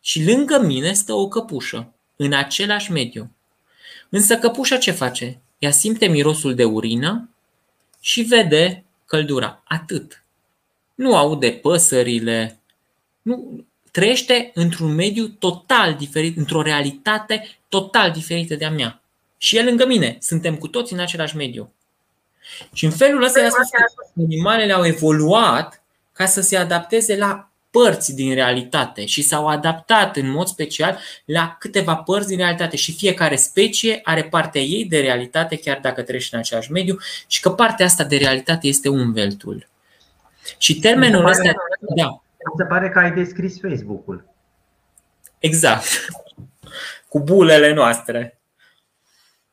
Și lângă mine stă o căpușă, în același mediu. Însă căpușa ce face? Ea simte mirosul de urină și vede căldura. Atât. Nu aude păsările. Nu, trăiește într-un mediu total diferit, într-o realitate total diferită de a mea. Și el lângă mine. Suntem cu toți în același mediu. Și în felul ăsta animalele au evoluat ca să se adapteze la părți din realitate și s-au adaptat în mod special la câteva părți din realitate și fiecare specie are partea ei de realitate chiar dacă trăiește în același mediu și că partea asta de realitate este umveltul. Și termenul ăsta... Da. Se pare că ai descris Facebook-ul. Exact. Cu bulele noastre.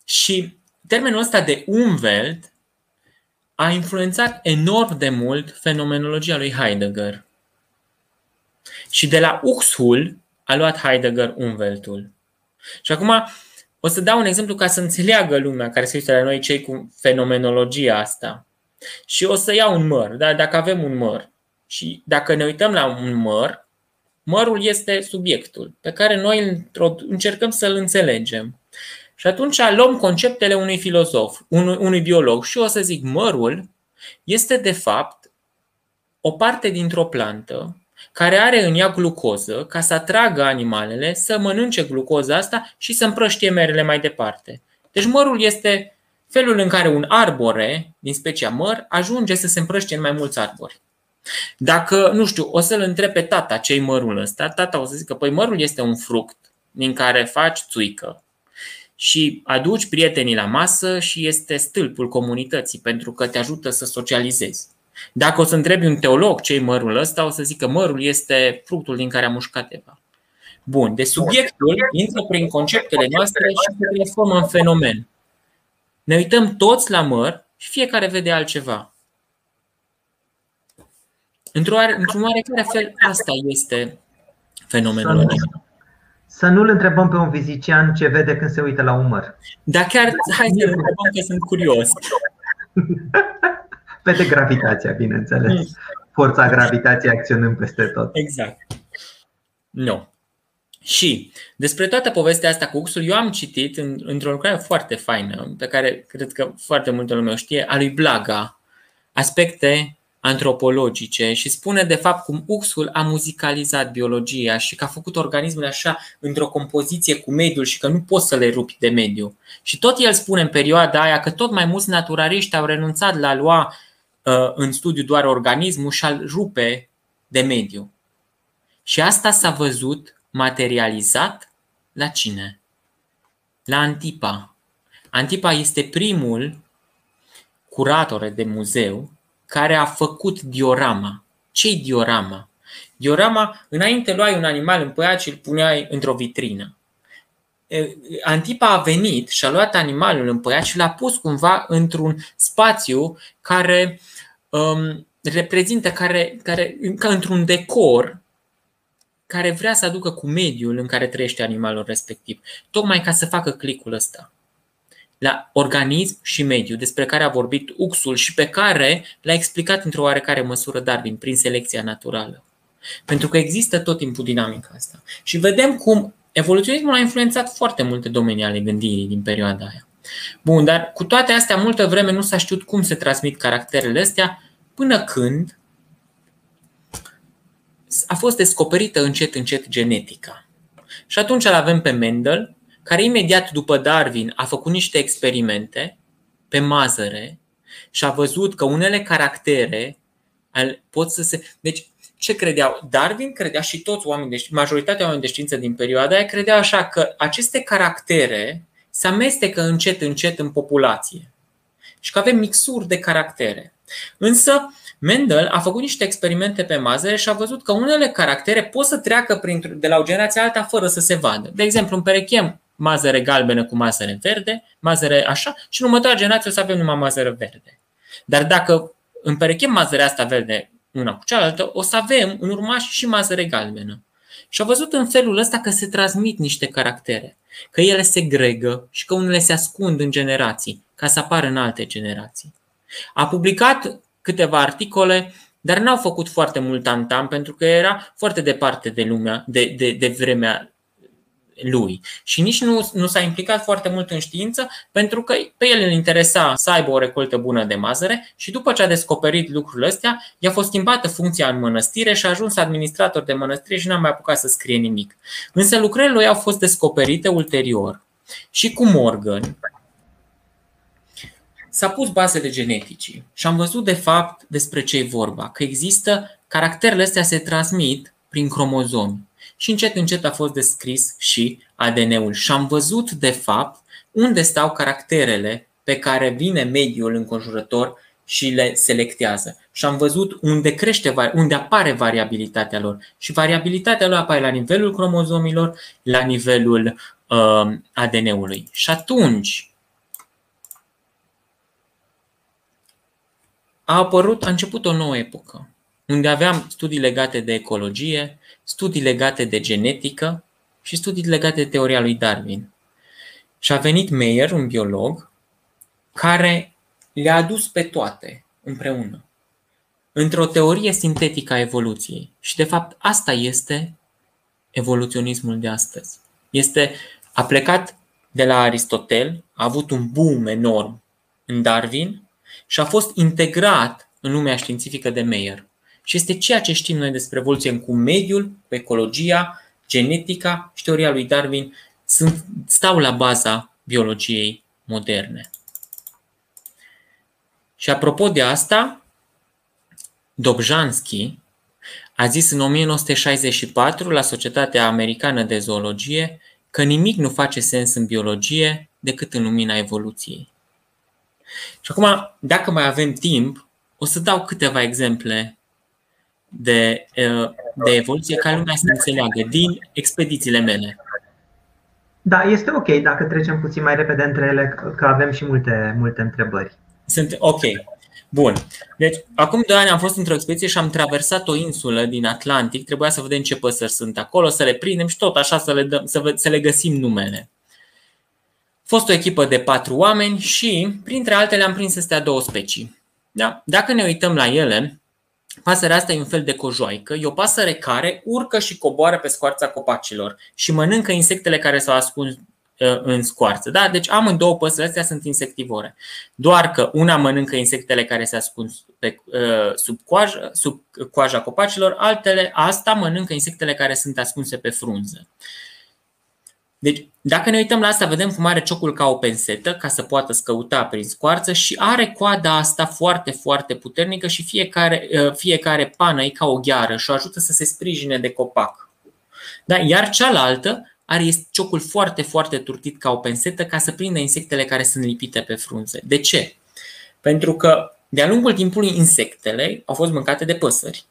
Și termenul ăsta de umvelt a influențat enorm de mult fenomenologia lui Heidegger. Și de la Uxhul a luat Heidegger Umweltul. Și acum o să dau un exemplu ca să înțeleagă lumea care se uită la noi cei cu fenomenologia asta. Și o să iau un măr. Da? Dacă avem un măr și dacă ne uităm la un măr, mărul este subiectul pe care noi încercăm să-l înțelegem. Și atunci luăm conceptele unui filozof, unui, unui biolog și o să zic mărul este de fapt o parte dintr-o plantă care are în ea glucoză ca să atragă animalele să mănânce glucoza asta și să împrăștie merele mai departe. Deci mărul este felul în care un arbore din specia măr ajunge să se împrăștie în mai mulți arbori. Dacă, nu știu, o să-l întreb pe tata ce mărul ăsta, tata o să zică, păi mărul este un fruct din care faci țuică și aduci prietenii la masă și este stâlpul comunității pentru că te ajută să socializezi. Dacă o să întrebi un teolog ce mărul ăsta, o să zică mărul este fructul din care a mușcat Eva. Bun, de subiectul intră prin conceptele noastre și se transformă în fenomen. Ne uităm toți la măr și fiecare vede altceva. Într-un oarecare fel, asta este fenomenul. Să nu-l întrebăm pe un vizician ce vede când se uită la un măr. Da, chiar, hai să întrebăm că sunt curios. Vede gravitația, bineînțeles. Hmm. Forța gravitației acționând peste tot. Exact. Nu. Și despre toată povestea asta cu uxul, eu am citit în, într-o lucrare foarte faină, pe care cred că foarte multă lume o știe, a lui Blaga, aspecte antropologice și spune de fapt cum uxul a muzicalizat biologia și că a făcut organismele așa într-o compoziție cu mediul și că nu poți să le rupi de mediu. Și tot el spune în perioada aia că tot mai mulți naturaliști au renunțat la a lua uh, în studiu doar organismul și a rupe de mediu. Și asta s-a văzut materializat la cine? La Antipa. Antipa este primul curator de muzeu care a făcut diorama. Ce-i diorama? Diorama, înainte luai un animal împăiat și îl puneai într-o vitrină. Antipa a venit și a luat animalul împăiat și l-a pus cumva într-un spațiu care um, reprezintă, care, care, ca într-un decor care vrea să aducă cu mediul în care trăiește animalul respectiv, tocmai ca să facă clicul ăsta la organism și mediu, despre care a vorbit Uxul și pe care l-a explicat într-o oarecare măsură Darwin prin selecția naturală. Pentru că există tot timpul dinamica asta. Și vedem cum evoluționismul a influențat foarte multe domenii ale gândirii din perioada aia. Bun, dar cu toate astea, multă vreme nu s-a știut cum se transmit caracterele astea, până când a fost descoperită încet încet genetica. Și atunci îl avem pe Mendel, care imediat după Darwin a făcut niște experimente pe mazăre și a văzut că unele caractere pot să se. Deci, ce credeau? Darwin credea și toți oamenii de majoritatea oamenilor de știință din perioada aia credeau așa că aceste caractere se amestecă încet încet în populație și că avem mixuri de caractere. Însă, Mendel a făcut niște experimente pe mazăre și a văzut că unele caractere pot să treacă de la o generație alta fără să se vadă. De exemplu, împerechem mazăre galbenă cu mazăre verde, mazăre așa, și în următoarea generație o să avem numai mazăre verde. Dar dacă împerechem mazărea asta verde una cu cealaltă, o să avem în urmaș și mazăre galbenă. Și a văzut în felul ăsta că se transmit niște caractere, că ele se gregă și că unele se ascund în generații, ca să apară în alte generații. A publicat câteva articole, dar n-au făcut foarte mult antam pentru că era foarte departe de lumea, de, de, de vremea lui. Și nici nu, nu s-a implicat foarte mult în știință pentru că pe el îl interesa să aibă o recoltă bună de mazăre și după ce a descoperit lucrurile astea, i-a fost schimbată funcția în mănăstire și a ajuns administrator de mănăstire și n-a mai apucat să scrie nimic. Însă lucrările lui au fost descoperite ulterior și cu Morgan, s-a pus bazele geneticii și am văzut de fapt despre ce e vorba, că există, caracterele astea se transmit prin cromozomi și încet încet a fost descris și ADN-ul și am văzut de fapt unde stau caracterele pe care vine mediul înconjurător și le selectează. Și am văzut unde crește, unde apare variabilitatea lor. Și variabilitatea lor apare la nivelul cromozomilor, la nivelul uh, ADN-ului. Și atunci a apărut, a început o nouă epocă, unde aveam studii legate de ecologie, studii legate de genetică și studii legate de teoria lui Darwin. Și a venit Meyer, un biolog, care le-a adus pe toate împreună, într-o teorie sintetică a evoluției. Și de fapt asta este evoluționismul de astăzi. Este, a plecat de la Aristotel, a avut un boom enorm în Darwin și a fost integrat în lumea științifică de Meyer. Și este ceea ce știm noi despre evoluție cu mediul, cu ecologia, genetica și teoria lui Darwin sunt, stau la baza biologiei moderne. Și apropo de asta, Dobzhansky a zis în 1964 la Societatea Americană de Zoologie că nimic nu face sens în biologie decât în lumina evoluției. Și acum, dacă mai avem timp, o să dau câteva exemple de, de evoluție ca lumea să înțeleagă din expedițiile mele. Da, este ok dacă trecem puțin mai repede între ele, că avem și multe, multe întrebări. Sunt ok. Bun. Deci, acum doi ani am fost într-o expediție și am traversat o insulă din Atlantic. Trebuia să vedem ce păsări sunt acolo, să le prindem și tot așa să le, dăm, să, să le găsim numele. A fost o echipă de patru oameni și, printre altele, am prins astea două specii. Da? Dacă ne uităm la ele, pasărea asta e un fel de cojoaică. E o pasăre care urcă și coboară pe scoarța copacilor și mănâncă insectele care s-au ascuns Uh, în scoarță. Da? Deci amândouă păsările astea sunt insectivore. Doar că una mănâncă insectele care se ascund pe, uh, sub, coaja, sub coaja copacilor, altele, asta mănâncă insectele care sunt ascunse pe frunză. Deci, dacă ne uităm la asta, vedem cum are ciocul ca o pensetă ca să poată scăuta prin scoarță și are coada asta foarte, foarte puternică și fiecare, uh, fiecare pană e ca o gheară și o ajută să se sprijine de copac. Da? Iar cealaltă are ciocul foarte, foarte turtit ca o pensetă ca să prindă insectele care sunt lipite pe frunze. De ce? Pentru că de-a lungul timpului insectele au fost mâncate de păsări.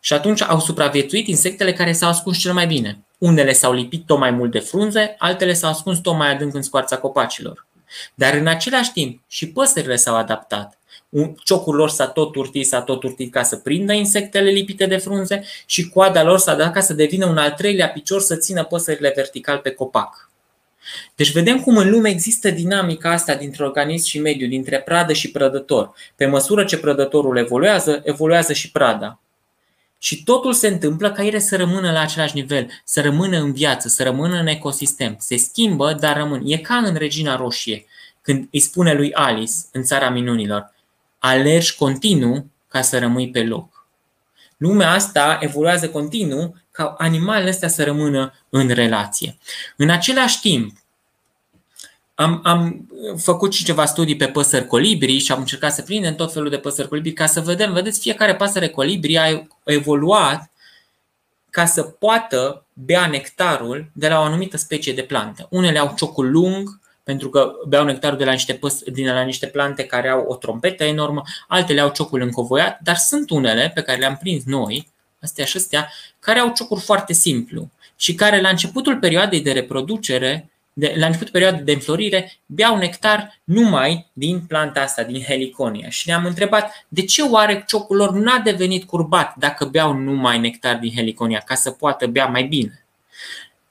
Și atunci au supraviețuit insectele care s-au ascuns cel mai bine. Unele s-au lipit tot mai mult de frunze, altele s-au ascuns tot mai adânc în scoarța copacilor. Dar în același timp și păsările s-au adaptat ciocul lor s-a tot urtit, s-a tot urtit ca să prindă insectele lipite de frunze și coada lor s-a dat ca să devină un al treilea picior să țină păsările vertical pe copac. Deci vedem cum în lume există dinamica asta dintre organism și mediu, dintre pradă și prădător. Pe măsură ce prădătorul evoluează, evoluează și prada. Și totul se întâmplă ca ele să rămână la același nivel, să rămână în viață, să rămână în ecosistem. Se schimbă, dar rămân. E ca în Regina Roșie, când îi spune lui Alice în Țara Minunilor alergi continuu ca să rămâi pe loc. Lumea asta evoluează continuu ca animalele astea să rămână în relație. În același timp, am, am făcut și ceva studii pe păsări colibri și am încercat să prindem tot felul de păsări colibri ca să vedem, vedeți, fiecare pasăre colibri a evoluat ca să poată bea nectarul de la o anumită specie de plantă. Unele au ciocul lung, pentru că beau nectarul de la niște, păs, din la niște plante care au o trompetă enormă, altele au ciocul încovoiat, dar sunt unele pe care le-am prins noi, astea și astea, care au ciocuri foarte simplu și care la începutul perioadei de reproducere, de, la începutul perioadei de înflorire, beau nectar numai din planta asta, din heliconia. Și ne-am întrebat de ce oare ciocul lor n-a devenit curbat dacă beau numai nectar din heliconia, ca să poată bea mai bine.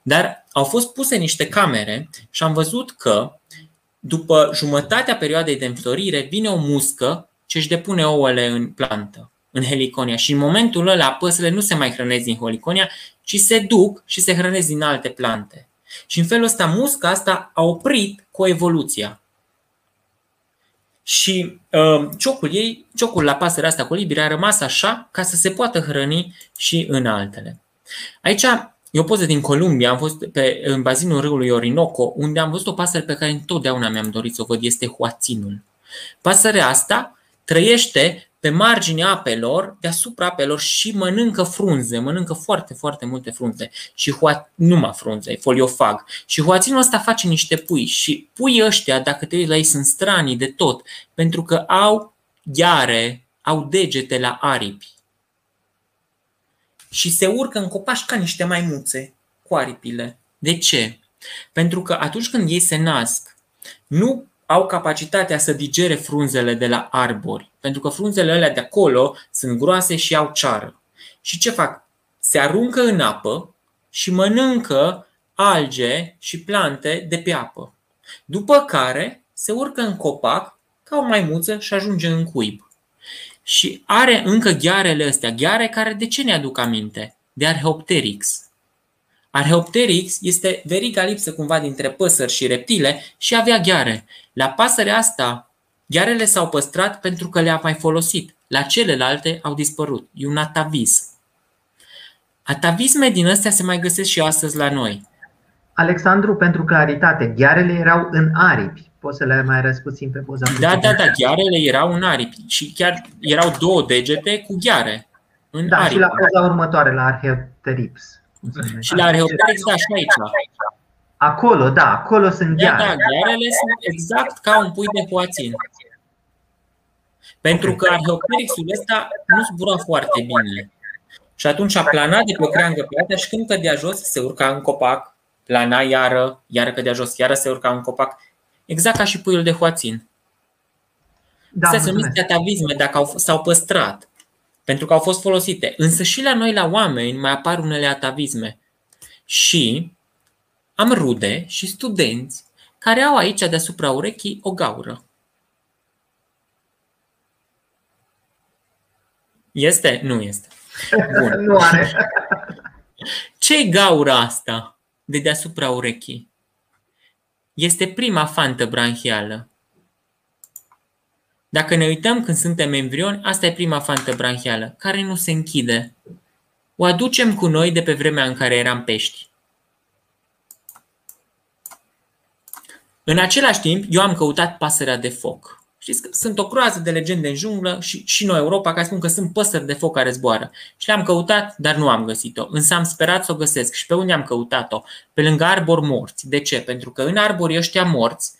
Dar au fost puse niște camere și am văzut că după jumătatea perioadei de înflorire vine o muscă ce își depune ouăle în plantă, în heliconia și în momentul ăla păsările nu se mai hrănesc din heliconia, ci se duc și se hrănesc din alte plante. Și în felul ăsta musca asta a oprit coevoluția. Și uh, ciocul ei, ciocul la pasărea asta colibri a rămas așa ca să se poată hrăni și în altele. Aici E o poză din Columbia, am fost pe, în bazinul râului Orinoco, unde am văzut o pasăre pe care întotdeauna mi-am dorit să o văd, este hoaținul. Pasărea asta trăiește pe marginea apelor, deasupra apelor și mănâncă frunze, mănâncă foarte, foarte multe frunze. Și hoa, numai frunze, foliofag. Și hoaținul ăsta face niște pui și puii ăștia, dacă te uiți la ei, sunt stranii de tot, pentru că au gheare, au degete la aripi și se urcă în copaci ca niște maimuțe cu aripile. De ce? Pentru că atunci când ei se nasc, nu au capacitatea să digere frunzele de la arbori, pentru că frunzele alea de acolo sunt groase și au ceară. Și ce fac? Se aruncă în apă și mănâncă alge și plante de pe apă. După care se urcă în copac ca o maimuță și ajunge în cuib și are încă ghearele astea, gheare care de ce ne aduc aminte? De Arheopteryx. Arheopteryx este veriga lipsă cumva dintre păsări și reptile și avea gheare. La pasărea asta, ghearele s-au păstrat pentru că le-a mai folosit. La celelalte au dispărut. E un atavism. Atavisme din astea se mai găsesc și astăzi la noi. Alexandru, pentru claritate, ghearele erau în aripi. Poți să le mai arăți puțin pe poza. Da, da, da, ghearele erau în aripi și chiar erau două degete cu gheare. În da, aripi. și la poza următoare, la Archaeopteryx. Și la Archaeopteryx, da, și aici. Acolo, da, acolo sunt Da, gheare. da, ghearele sunt exact ca un pui de poațin. Pentru că Archaeopteryxul ăsta nu zbura foarte bine. Și atunci a planat de pe o creangă pe alta și când cădea jos, se urca în copac, plana iară, iară cădea jos, iară se urca în copac, exact ca și puiul de hoațin. Da, Astea se mulțumesc. numesc atavisme dacă au, s-au păstrat, pentru că au fost folosite. Însă și la noi, la oameni, mai apar unele atavisme. Și am rude și studenți care au aici deasupra urechii o gaură. Este? Nu este. Bun. Nu are. ce e gaura asta de deasupra urechii? Este prima fantă branhială. Dacă ne uităm când suntem embrioni, asta e prima fantă branhială, care nu se închide. O aducem cu noi de pe vremea în care eram pești. În același timp, eu am căutat pasărea de foc. Știți că sunt o groază de legende în junglă și, și noi Europa care spun că sunt păsări de foc care zboară. Și le-am căutat, dar nu am găsit-o. Însă am sperat să o găsesc. Și pe unde am căutat-o? Pe lângă arbori morți. De ce? Pentru că în arborii ăștia morți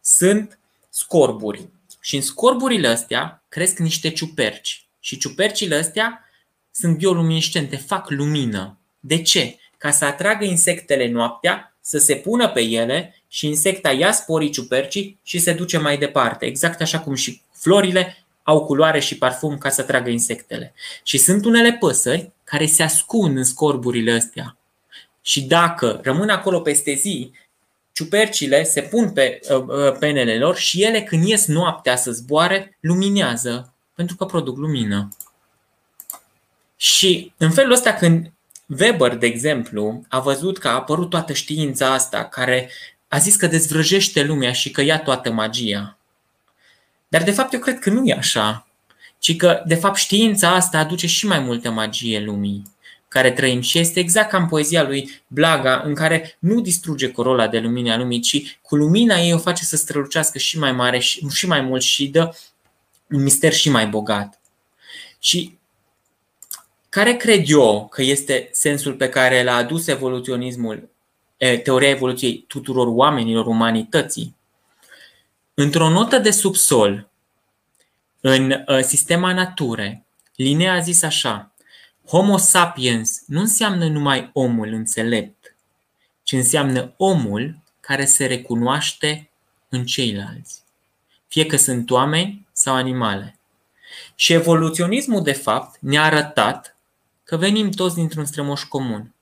sunt scorburi. Și în scorburile astea cresc niște ciuperci. Și ciupercile astea sunt bioluminescente, fac lumină. De ce? Ca să atragă insectele noaptea, să se pună pe ele și insecta ia sporii ciupercii și se duce mai departe. Exact așa cum și florile au culoare și parfum ca să tragă insectele. Și sunt unele păsări care se ascund în scorburile astea. Și dacă rămân acolo peste zi, ciupercile se pun pe uh, penele lor și ele când ies noaptea să zboare, luminează, pentru că produc lumină. Și în felul ăsta când Weber, de exemplu, a văzut că a apărut toată știința asta care a zis că dezvrăjește lumea și că ia toată magia. Dar de fapt eu cred că nu e așa, ci că de fapt știința asta aduce și mai multă magie lumii care trăim și este exact ca în poezia lui Blaga în care nu distruge corola de lumină a lumii, ci cu lumina ei o face să strălucească și mai mare și, și mai mult și dă un mister și mai bogat. Și care cred eu că este sensul pe care l-a adus evoluționismul teoria evoluției tuturor oamenilor umanității. Într-o notă de subsol, în sistema nature, Linnea a zis așa: Homo sapiens nu înseamnă numai omul înțelept, ci înseamnă omul care se recunoaște în ceilalți, fie că sunt oameni sau animale. Și evoluționismul, de fapt, ne-a arătat că venim toți dintr-un strămoș comun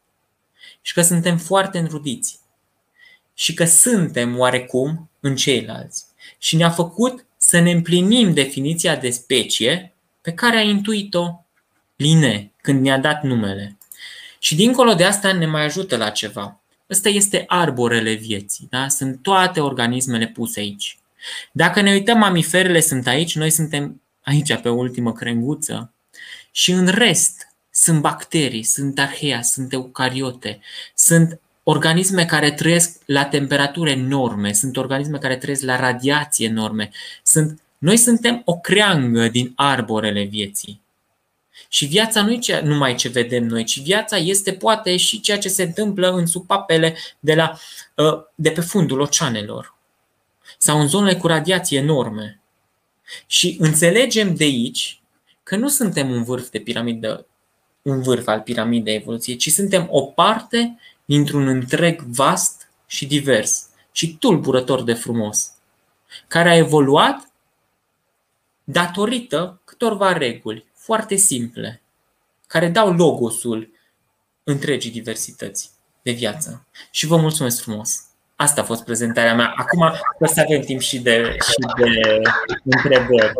și că suntem foarte înrudiți și că suntem oarecum în ceilalți. Și ne-a făcut să ne împlinim definiția de specie pe care a intuit-o Line când ne-a dat numele. Și dincolo de asta ne mai ajută la ceva. Ăsta este arborele vieții. Da? Sunt toate organismele puse aici. Dacă ne uităm, mamiferele sunt aici, noi suntem aici pe ultimă crenguță. Și în rest, sunt bacterii, sunt arhea, sunt eucariote, sunt organisme care trăiesc la temperaturi enorme, sunt organisme care trăiesc la radiație enorme. Sunt, noi suntem o creangă din arborele vieții. Și viața nu e numai ce vedem noi, ci viața este poate și ceea ce se întâmplă în supapele de, la, de pe fundul oceanelor sau în zonele cu radiație enorme. Și înțelegem de aici că nu suntem un vârf de piramidă un vârf al piramidei evoluției, ci suntem o parte dintr-un întreg vast și divers și tulburător de frumos, care a evoluat datorită câtorva reguli foarte simple, care dau logosul întregii diversități de viață. Și vă mulțumesc frumos! Asta a fost prezentarea mea. Acum o să avem timp și de, și de întrebări.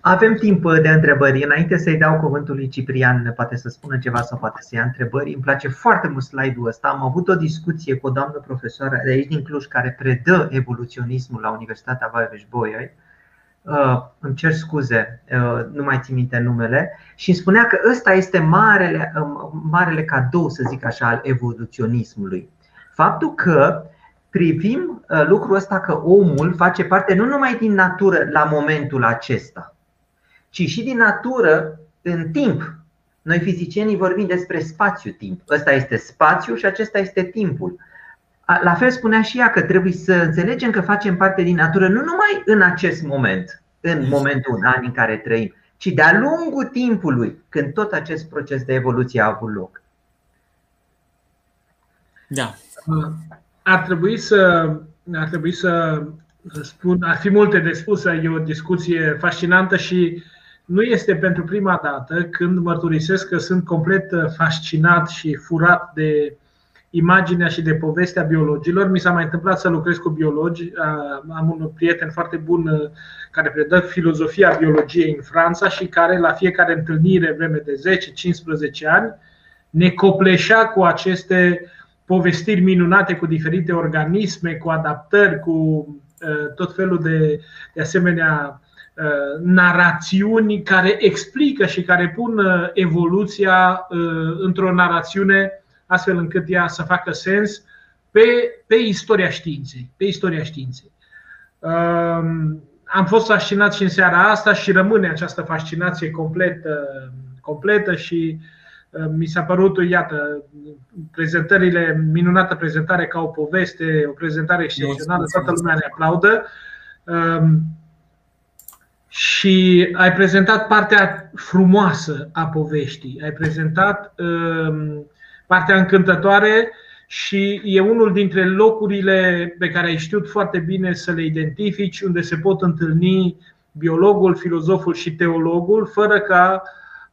Avem timp de întrebări. Înainte să-i dau cuvântul lui Ciprian, poate să spună ceva sau poate să ia întrebări. Îmi place foarte mult slide-ul ăsta. Am avut o discuție cu o doamnă profesoară de aici din Cluj care predă evoluționismul la Universitatea Babeș-Bolyai. Uh, îmi cer scuze, uh, nu mai țin minte numele, și îmi spunea că ăsta este marele, uh, marele cadou, să zic așa, al evoluționismului. Faptul că privim uh, lucrul ăsta că omul face parte nu numai din natură la momentul acesta, ci și din natură în timp. Noi fizicienii vorbim despre spațiu-timp. Ăsta este spațiu și acesta este timpul. La fel spunea și ea că trebuie să înțelegem că facem parte din natură nu numai în acest moment, în momentul în an în care trăim, ci de-a lungul timpului, când tot acest proces de evoluție a avut loc. Da. Ar trebui să, ar trebui să spun, ar fi multe de spus, e o discuție fascinantă și nu este pentru prima dată când mărturisesc că sunt complet fascinat și furat de imaginea și de povestea biologilor. Mi s-a mai întâmplat să lucrez cu biologi. Am un prieten foarte bun care predă filozofia biologiei în Franța și care la fiecare întâlnire vreme de 10-15 ani ne copleșea cu aceste povestiri minunate cu diferite organisme, cu adaptări, cu tot felul de, de asemenea narațiuni care explică și care pun evoluția într-o narațiune astfel încât ea să facă sens pe, pe istoria științei. Pe istoria științei. Um, am fost fascinat și în seara asta și rămâne această fascinație completă, completă și uh, mi s-a părut, iată, prezentările, minunată prezentare ca o poveste, o prezentare excepțională, toată lumea ne aplaudă. Um, și ai prezentat partea frumoasă a poveștii. Ai prezentat um, partea încântătoare și e unul dintre locurile pe care ai știut foarte bine să le identifici, unde se pot întâlni biologul, filozoful și teologul, fără ca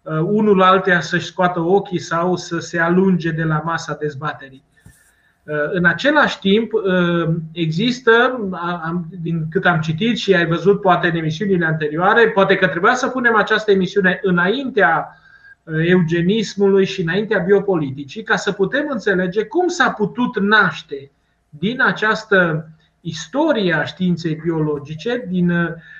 uh, unul altea să-și scoată ochii sau să se alunge de la masa dezbaterii. Uh, în același timp, uh, există, din cât am citit și ai văzut poate în emisiunile anterioare, poate că trebuia să punem această emisiune înaintea eugenismului și înaintea biopoliticii, ca să putem înțelege cum s-a putut naște din această istorie a științei biologice, din,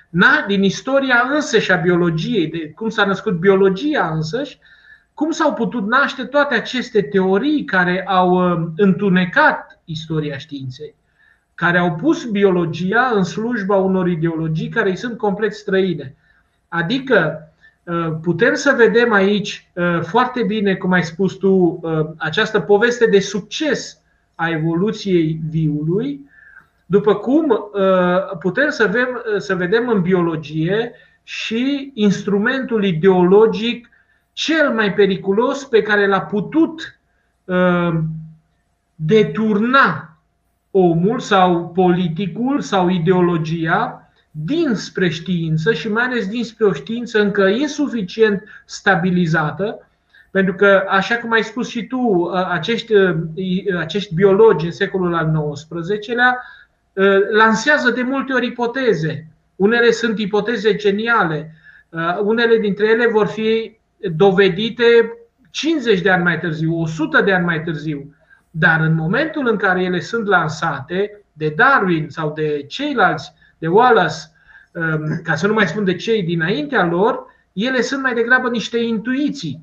na, din istoria însăși a biologiei, de cum s-a născut biologia însăși, cum s-au putut naște toate aceste teorii care au uh, întunecat istoria științei, care au pus biologia în slujba unor ideologii care îi sunt complet străine. Adică Uh, putem să vedem aici uh, foarte bine, cum ai spus tu, uh, această poveste de succes a evoluției viului, după cum putem să vedem, să vedem în biologie și instrumentul ideologic cel mai periculos pe care l-a putut deturna omul sau politicul sau ideologia dinspre știință și mai ales dinspre o știință încă insuficient stabilizată, pentru că, așa cum ai spus și tu, acești, acești biologi în secolul al XIX-lea lansează de multe ori ipoteze. Unele sunt ipoteze geniale, unele dintre ele vor fi dovedite 50 de ani mai târziu, 100 de ani mai târziu. Dar în momentul în care ele sunt lansate de Darwin sau de ceilalți de Wallace, um, ca să nu mai spun de cei dinaintea lor, ele sunt mai degrabă niște intuiții.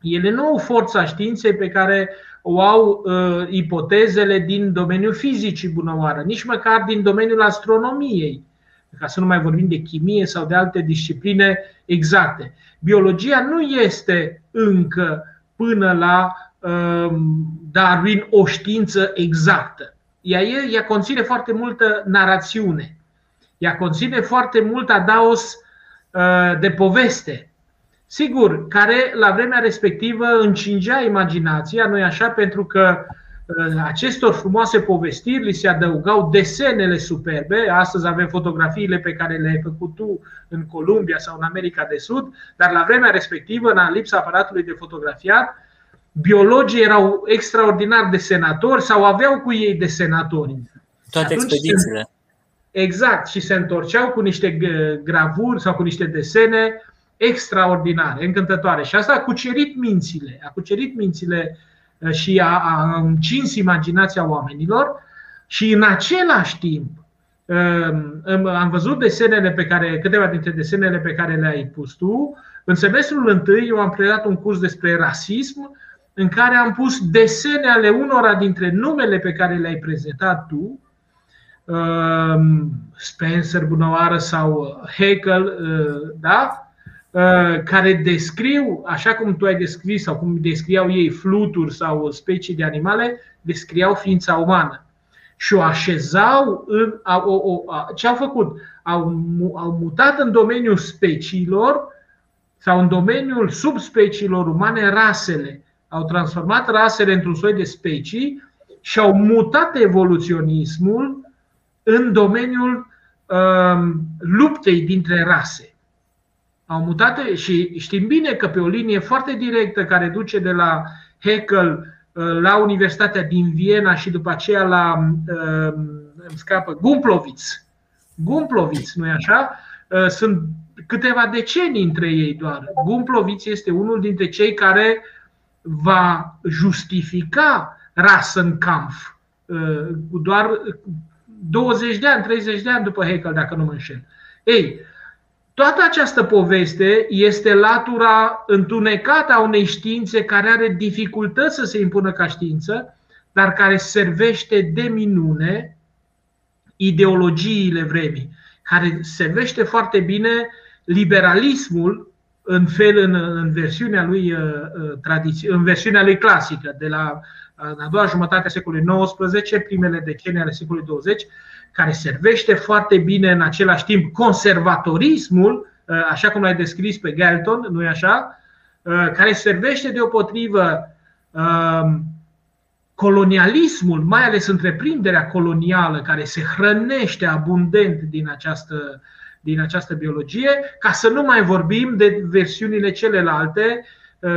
Ele nu au forța științei pe care o au uh, ipotezele din domeniul fizicii bunăoară, nici măcar din domeniul astronomiei, ca să nu mai vorbim de chimie sau de alte discipline exacte. Biologia nu este încă până la uh, Darwin o știință exactă. Ea, ea conține foarte multă narațiune. Ea conține foarte mult adaos uh, de poveste. Sigur, care la vremea respectivă încingea imaginația, nu așa, pentru că uh, acestor frumoase povestiri li se adăugau desenele superbe. Astăzi avem fotografiile pe care le-ai făcut tu în Columbia sau în America de Sud, dar la vremea respectivă, în lipsa aparatului de fotografiat, biologii erau extraordinar de senatori sau aveau cu ei de senatori. Toate expedițiile. Exact, și se întorceau cu niște gravuri sau cu niște desene extraordinare, încântătoare. Și asta a cucerit mințile, a cucerit mințile uh, și a, a încins imaginația oamenilor și în același timp um, am văzut desenele pe care, câteva dintre desenele pe care le-ai pus tu. În semestrul întâi eu am predat un curs despre rasism în care am pus desene ale unora dintre numele pe care le-ai prezentat tu, um, Spencer, Bunăoară sau Haeckel, uh, da? Uh, care descriu, așa cum tu ai descris sau cum descriau ei fluturi sau specii de animale, descriau ființa umană. Și o așezau în. O, o, ce au făcut? Au, au mutat în domeniul speciilor sau în domeniul subspeciilor umane rasele. Au transformat rasele într-un soi de specii și au mutat evoluționismul în domeniul um, luptei dintre rase. Au mutat și știm bine că pe o linie foarte directă care duce de la Haeckel uh, la Universitatea din Viena și după aceea la um, îmi scapă, Gumplovitz. Gumplovitz, nu-i așa? Uh, sunt câteva decenii între ei doar. Gumplovitz este unul dintre cei care va justifica Rassenkampf uh, cu doar 20 de ani, 30 de ani după Haeckel, dacă nu mă înșel. Ei, toată această poveste este latura întunecată a unei științe care are dificultăți să se impună ca știință, dar care servește de minune ideologiile vremii, care servește foarte bine liberalismul în fel în, în versiunea lui uh, uh, tradiție, în versiunea lui clasică de la în a doua jumătate a secolului XIX, primele decenii ale secolului 20, care servește foarte bine în același timp conservatorismul, uh, așa cum l-ai descris pe Galton, nu-i așa? Care servește deopotrivă um, colonialismul, mai ales întreprinderea colonială care se hrănește abundent din această, din această biologie, ca să nu mai vorbim de versiunile celelalte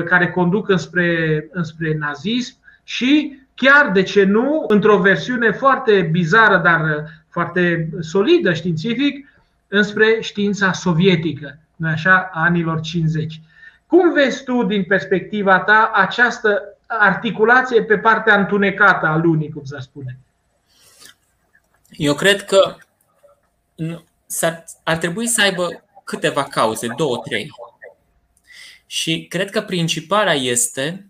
care conduc înspre, înspre nazism și chiar, de ce nu, într-o versiune foarte bizară, dar foarte solidă științific, înspre știința sovietică, nu așa, a anilor 50. Cum vezi tu, din perspectiva ta, această articulație pe partea întunecată a lunii, cum să spune? Eu cred că ar trebui să aibă câteva cauze, două, trei. Și cred că principala este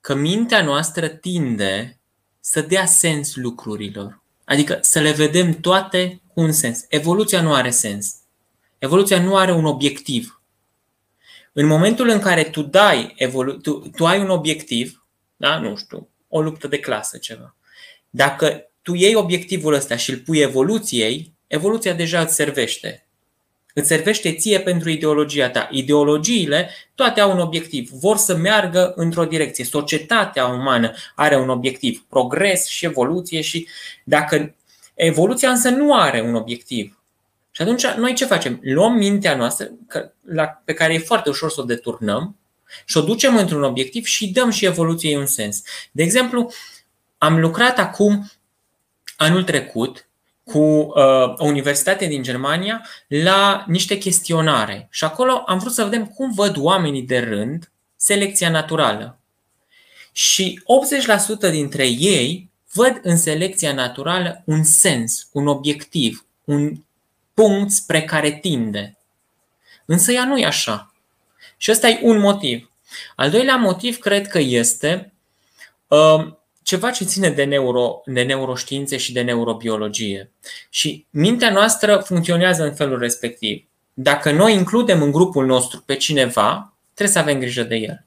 că mintea noastră tinde să dea sens lucrurilor. Adică să le vedem toate cu un sens. Evoluția nu are sens. Evoluția nu are un obiectiv. În momentul în care tu dai evolu- tu, tu ai un obiectiv, da? nu știu, o luptă de clasă, ceva. Dacă tu iei obiectivul ăsta și îl pui evoluției, evoluția deja îți servește. Îți servește ție pentru ideologia ta. Ideologiile toate au un obiectiv. Vor să meargă într-o direcție. Societatea umană are un obiectiv. Progres și evoluție și dacă evoluția însă nu are un obiectiv. Și atunci noi ce facem? Luăm mintea noastră pe care e foarte ușor să o deturnăm și o ducem într-un obiectiv și dăm și evoluției un sens. De exemplu, am lucrat acum anul trecut cu uh, o universitate din Germania la niște chestionare. Și acolo am vrut să vedem cum văd oamenii de rând selecția naturală. Și 80% dintre ei văd în selecția naturală un sens, un obiectiv, un punct spre care tinde. Însă ea nu e așa. Și ăsta e un motiv. Al doilea motiv cred că este uh, ceva ce ține de, neuro, de neuroștiințe și de neurobiologie. Și mintea noastră funcționează în felul respectiv. Dacă noi includem în grupul nostru pe cineva, trebuie să avem grijă de el.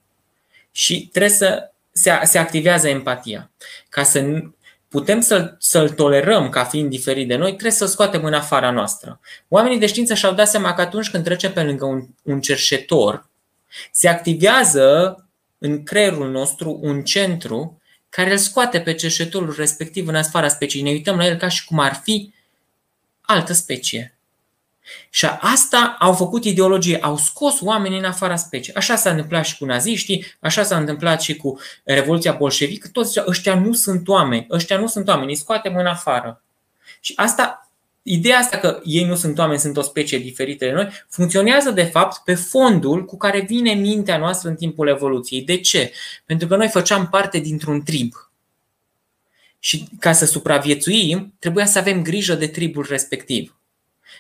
Și trebuie să se, se activează empatia. Ca să putem să-l, să-l tolerăm ca fiind diferit de noi, trebuie să-l scoatem în afara noastră. Oamenii de știință și-au dat seama că atunci când trece pe lângă un, un cerșetor, se activează în creierul nostru un centru care îl scoate pe cerșetorul respectiv în afara speciei. Ne uităm la el ca și cum ar fi altă specie. Și asta au făcut ideologie, au scos oamenii în afara speciei. Așa s-a întâmplat și cu naziștii, așa s-a întâmplat și cu Revoluția Bolșevică. Toți ziceau, ăștia nu sunt oameni, ăștia nu sunt oameni, îi scoatem în afară. Și asta Ideea asta că ei nu sunt oameni, sunt o specie diferită de noi, funcționează de fapt pe fondul cu care vine mintea noastră în timpul evoluției. De ce? Pentru că noi făceam parte dintr-un trib. Și ca să supraviețuim, trebuia să avem grijă de tribul respectiv.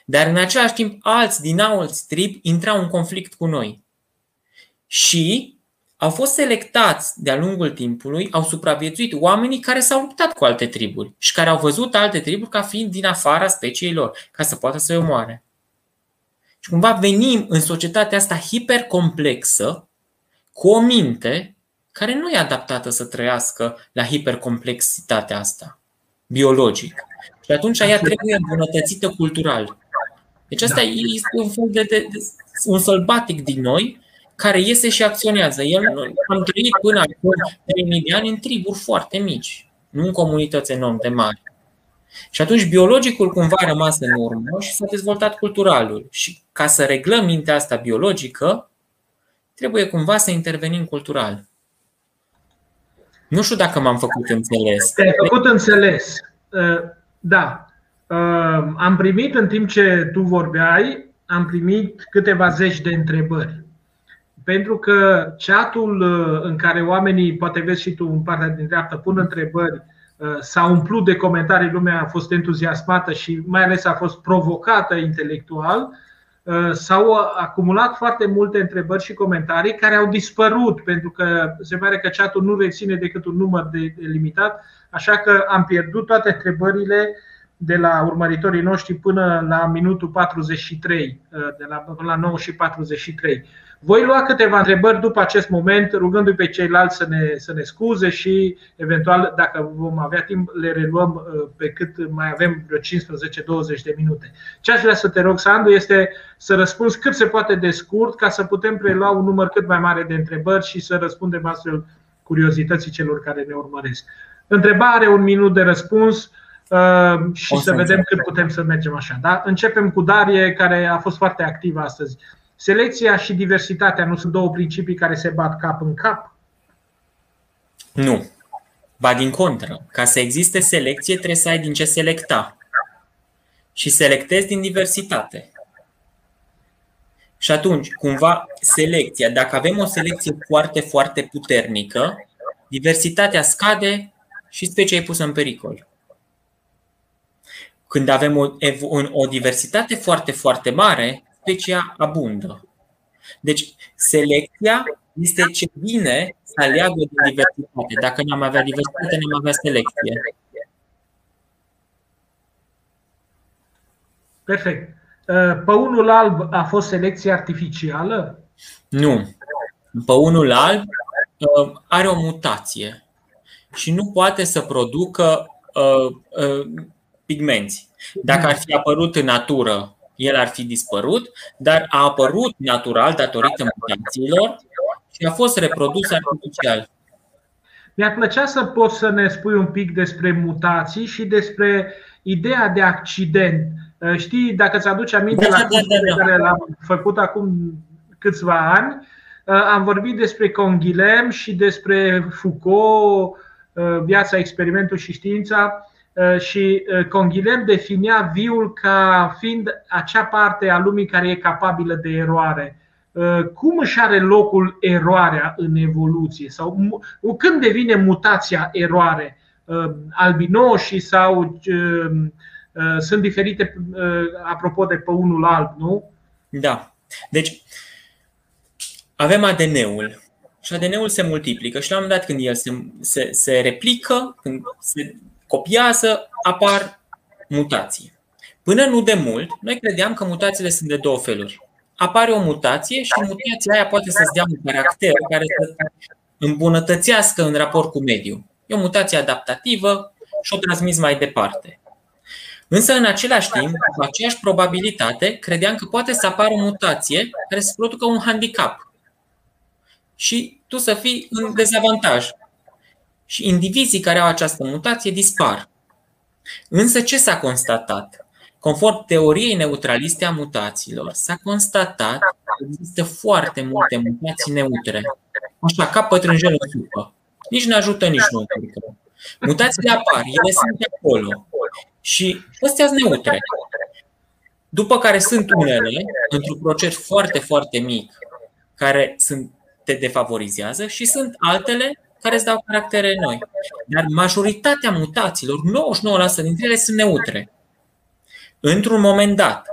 Dar în același timp, alți din alți trib intrau în conflict cu noi. Și au fost selectați de-a lungul timpului, au supraviețuit oamenii care s-au luptat cu alte triburi și care au văzut alte triburi ca fiind din afara speciei lor, ca să poată să-i omoare. Și cumva venim în societatea asta hipercomplexă cu o minte care nu e adaptată să trăiască la hipercomplexitatea asta, biologic. Și atunci ea trebuie îmbunătățită cultural. Deci asta da. este un fel de, de, de un sălbatic din noi care iese și acționează. El, am trăit până acum 3000 de ani în triburi foarte mici, nu în comunități enorm de mari. Și atunci biologicul cumva a rămas în urmă și s-a dezvoltat culturalul. Și ca să reglăm mintea asta biologică, trebuie cumva să intervenim cultural. Nu știu dacă m-am făcut înțeles. Te-ai făcut înțeles. Uh, da. Uh, am primit în timp ce tu vorbeai, am primit câteva zeci de întrebări. Pentru că chatul uh, în care oamenii, poate vezi și tu în partea din dreaptă, pun întrebări, s-a umplut de comentarii, lumea a fost entuziasmată și mai ales a fost provocată intelectual, s-au acumulat foarte multe întrebări și comentarii care au dispărut pentru că se pare că chatul nu reține decât un număr de limitat, așa că am pierdut toate întrebările de la urmăritorii noștri până la minutul 43, de la, până la 9 și 43. Voi lua câteva întrebări după acest moment, rugându-i pe ceilalți să ne, să ne scuze și, eventual, dacă vom avea timp, le reluăm uh, pe cât mai avem vreo 15-20 de minute. Ce aș vrea să te rog, Sandu, este să răspunzi cât se poate de scurt ca să putem prelua un număr cât mai mare de întrebări și să răspundem astfel curiozității celor care ne urmăresc. Întrebare, un minut de răspuns uh, și o să, să vedem cât putem să mergem așa. Da? Începem cu Darie, care a fost foarte activă astăzi. Selecția și diversitatea nu sunt două principii care se bat cap în cap? Nu. Ba din contră. Ca să existe selecție, trebuie să ai din ce selecta. Și selectezi din diversitate. Și atunci, cumva, selecția, dacă avem o selecție foarte, foarte puternică, diversitatea scade și specia e pusă în pericol. Când avem o, o diversitate foarte, foarte mare, specia abundă. Deci, selecția este ce vine să aleagă din diversitate. Dacă n-am avea diversitate, n-am avea selecție. Perfect. Uh, păunul alb a fost selecție artificială? Nu. Păunul alb uh, are o mutație și nu poate să producă uh, pigmenți. Dacă ar fi apărut în natură el ar fi dispărut, dar a apărut natural datorită mutațiilor și a fost reprodus artificial. Mi-ar plăcea să poți să ne spui un pic despre mutații și despre ideea de accident. Uh, știi, dacă ți aduci aminte da, la da, da, da. care l-am făcut acum câțiva ani, uh, am vorbit despre Conghilem și despre Foucault, uh, viața, experimentul și știința Uh, și uh, Conghilem definea viul ca fiind acea parte a lumii care e capabilă de eroare. Uh, cum își are locul eroarea în evoluție? Sau când devine mutația eroare? Albinoșii sau sunt diferite apropo de păunul alb, nu? Da. Deci, avem ADN-ul și ADN-ul se multiplică și la un moment dat când el se, se, se replică, când se copiază, apar mutații. Până nu de mult, noi credeam că mutațiile sunt de două feluri. Apare o mutație și mutația aia poate să-ți dea un caracter care să îmbunătățească în raport cu mediul. E o mutație adaptativă și o transmiți mai departe. Însă, în același timp, cu aceeași probabilitate, credeam că poate să apară o mutație care să producă un handicap și tu să fii în dezavantaj și indivizii care au această mutație dispar. Însă ce s-a constatat? Conform teoriei neutraliste a mutațiilor, s-a constatat că există foarte multe mutații neutre, așa ca pătrânjel în supă. Nici nu ajută, nici nu încurcă. Mutațiile apar, ele sunt acolo și astea sunt neutre. După care sunt unele, într-un procent foarte, foarte mic, care sunt, te defavorizează și sunt altele care îți dau caractere noi. Dar majoritatea mutațiilor, 99% dintre ele sunt neutre. Într-un moment dat.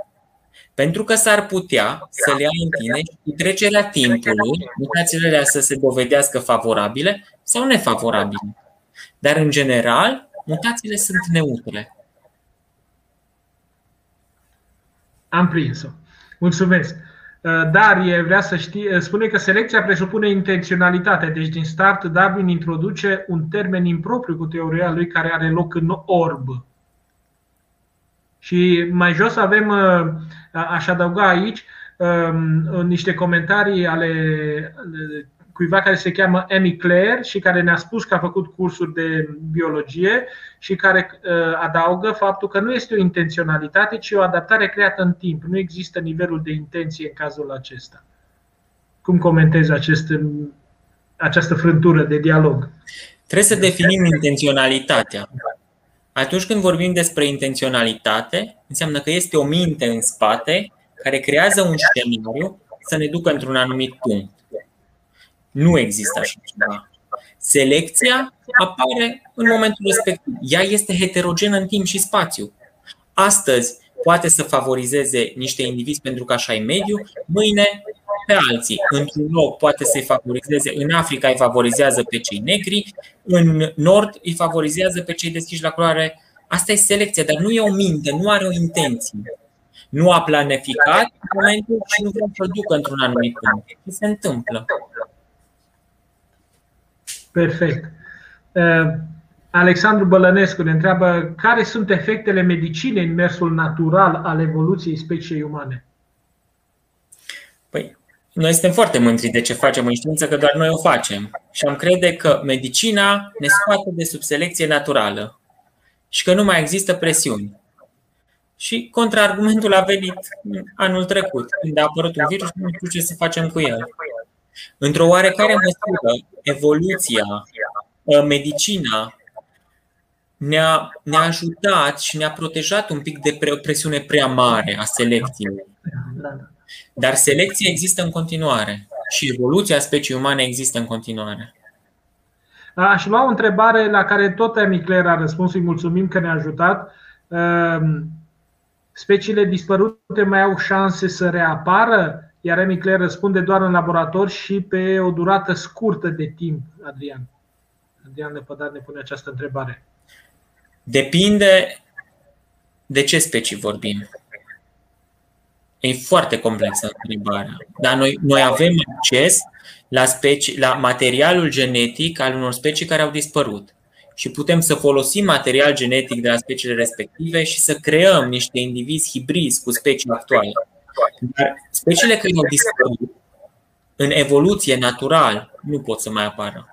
Pentru că s-ar putea să le ia în tine și trecerea timpului, mutațiile alea să se dovedească favorabile sau nefavorabile. Dar, în general, mutațiile sunt neutre. Am prins-o. Mulțumesc. Uh, Darie vrea să știe, uh, spune că selecția presupune intenționalitate, deci din start Darwin introduce un termen impropriu cu teoria lui care are loc în orb. Și mai jos avem, uh, aș adăuga aici, um, niște comentarii ale cuiva care se cheamă Amy Clare și care ne-a spus că a făcut cursuri de biologie și care uh, adaugă faptul că nu este o intenționalitate, ci o adaptare creată în timp. Nu există nivelul de intenție în cazul acesta. Cum comentezi acest, această frântură de dialog? Trebuie să definim intenționalitatea. Atunci când vorbim despre intenționalitate, înseamnă că este o minte în spate care creează un scenariu să ne ducă într-un anumit punct. Nu există așa ceva. Selecția apare în momentul respectiv. Ea este heterogenă în timp și spațiu. Astăzi poate să favorizeze niște indivizi pentru că așa e mediu, mâine pe alții. Într-un loc poate să-i favorizeze, în Africa îi favorizează pe cei negri, în nord îi favorizează pe cei deschiși la culoare. Asta e selecția, dar nu e o minte, nu are o intenție. Nu a planificat momentul și nu vrea să-l ducă într-un anumit punct. Și se întâmplă. Perfect. Uh, Alexandru Bălănescu ne întreabă care sunt efectele medicinei în mersul natural al evoluției speciei umane. Păi, noi suntem foarte mândri de ce facem în știință, că doar noi o facem. Și am crede că medicina ne scoate de sub selecție naturală și că nu mai există presiuni. Și contraargumentul a venit anul trecut, când a apărut un virus și nu știu ce să facem cu el. Într-o oarecare măsură, evoluția, ă, medicina ne-a, ne-a ajutat și ne-a protejat un pic de o presiune prea mare a selecției. Dar selecția există în continuare și evoluția speciei umane există în continuare. Aș lua o întrebare la care tot Emicler a răspuns, îi mulțumim că ne-a ajutat. Speciile dispărute mai au șanse să reapară? Iar Remy Claire răspunde doar în laborator și pe o durată scurtă de timp, Adrian. Adrian Lepădar ne pune această întrebare. Depinde de ce specii vorbim. E foarte complexă întrebarea. Dar noi, noi avem acces la, specii, la materialul genetic al unor specii care au dispărut. Și putem să folosim material genetic de la speciile respective și să creăm niște indivizi hibrizi cu specii actuale. Dar speciile care au dispărut în evoluție natural nu pot să mai apară.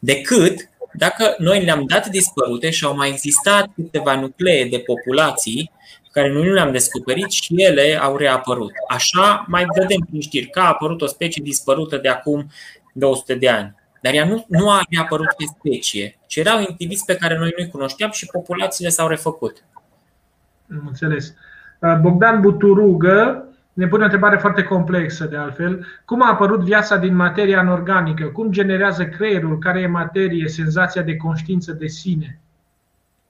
Decât dacă noi le-am dat dispărute și au mai existat câteva nuclee de populații care noi nu le-am descoperit și ele au reapărut. Așa mai vedem prin știri că a apărut o specie dispărută de acum 200 de ani. Dar ea nu, nu a reapărut pe specie, ci erau indivizi pe care noi nu-i cunoșteam și populațiile s-au refăcut. Înțeles. Bogdan Buturugă ne pune o întrebare foarte complexă, de altfel. Cum a apărut viața din materie anorganică? Cum generează creierul, care e materie, senzația de conștiință de sine?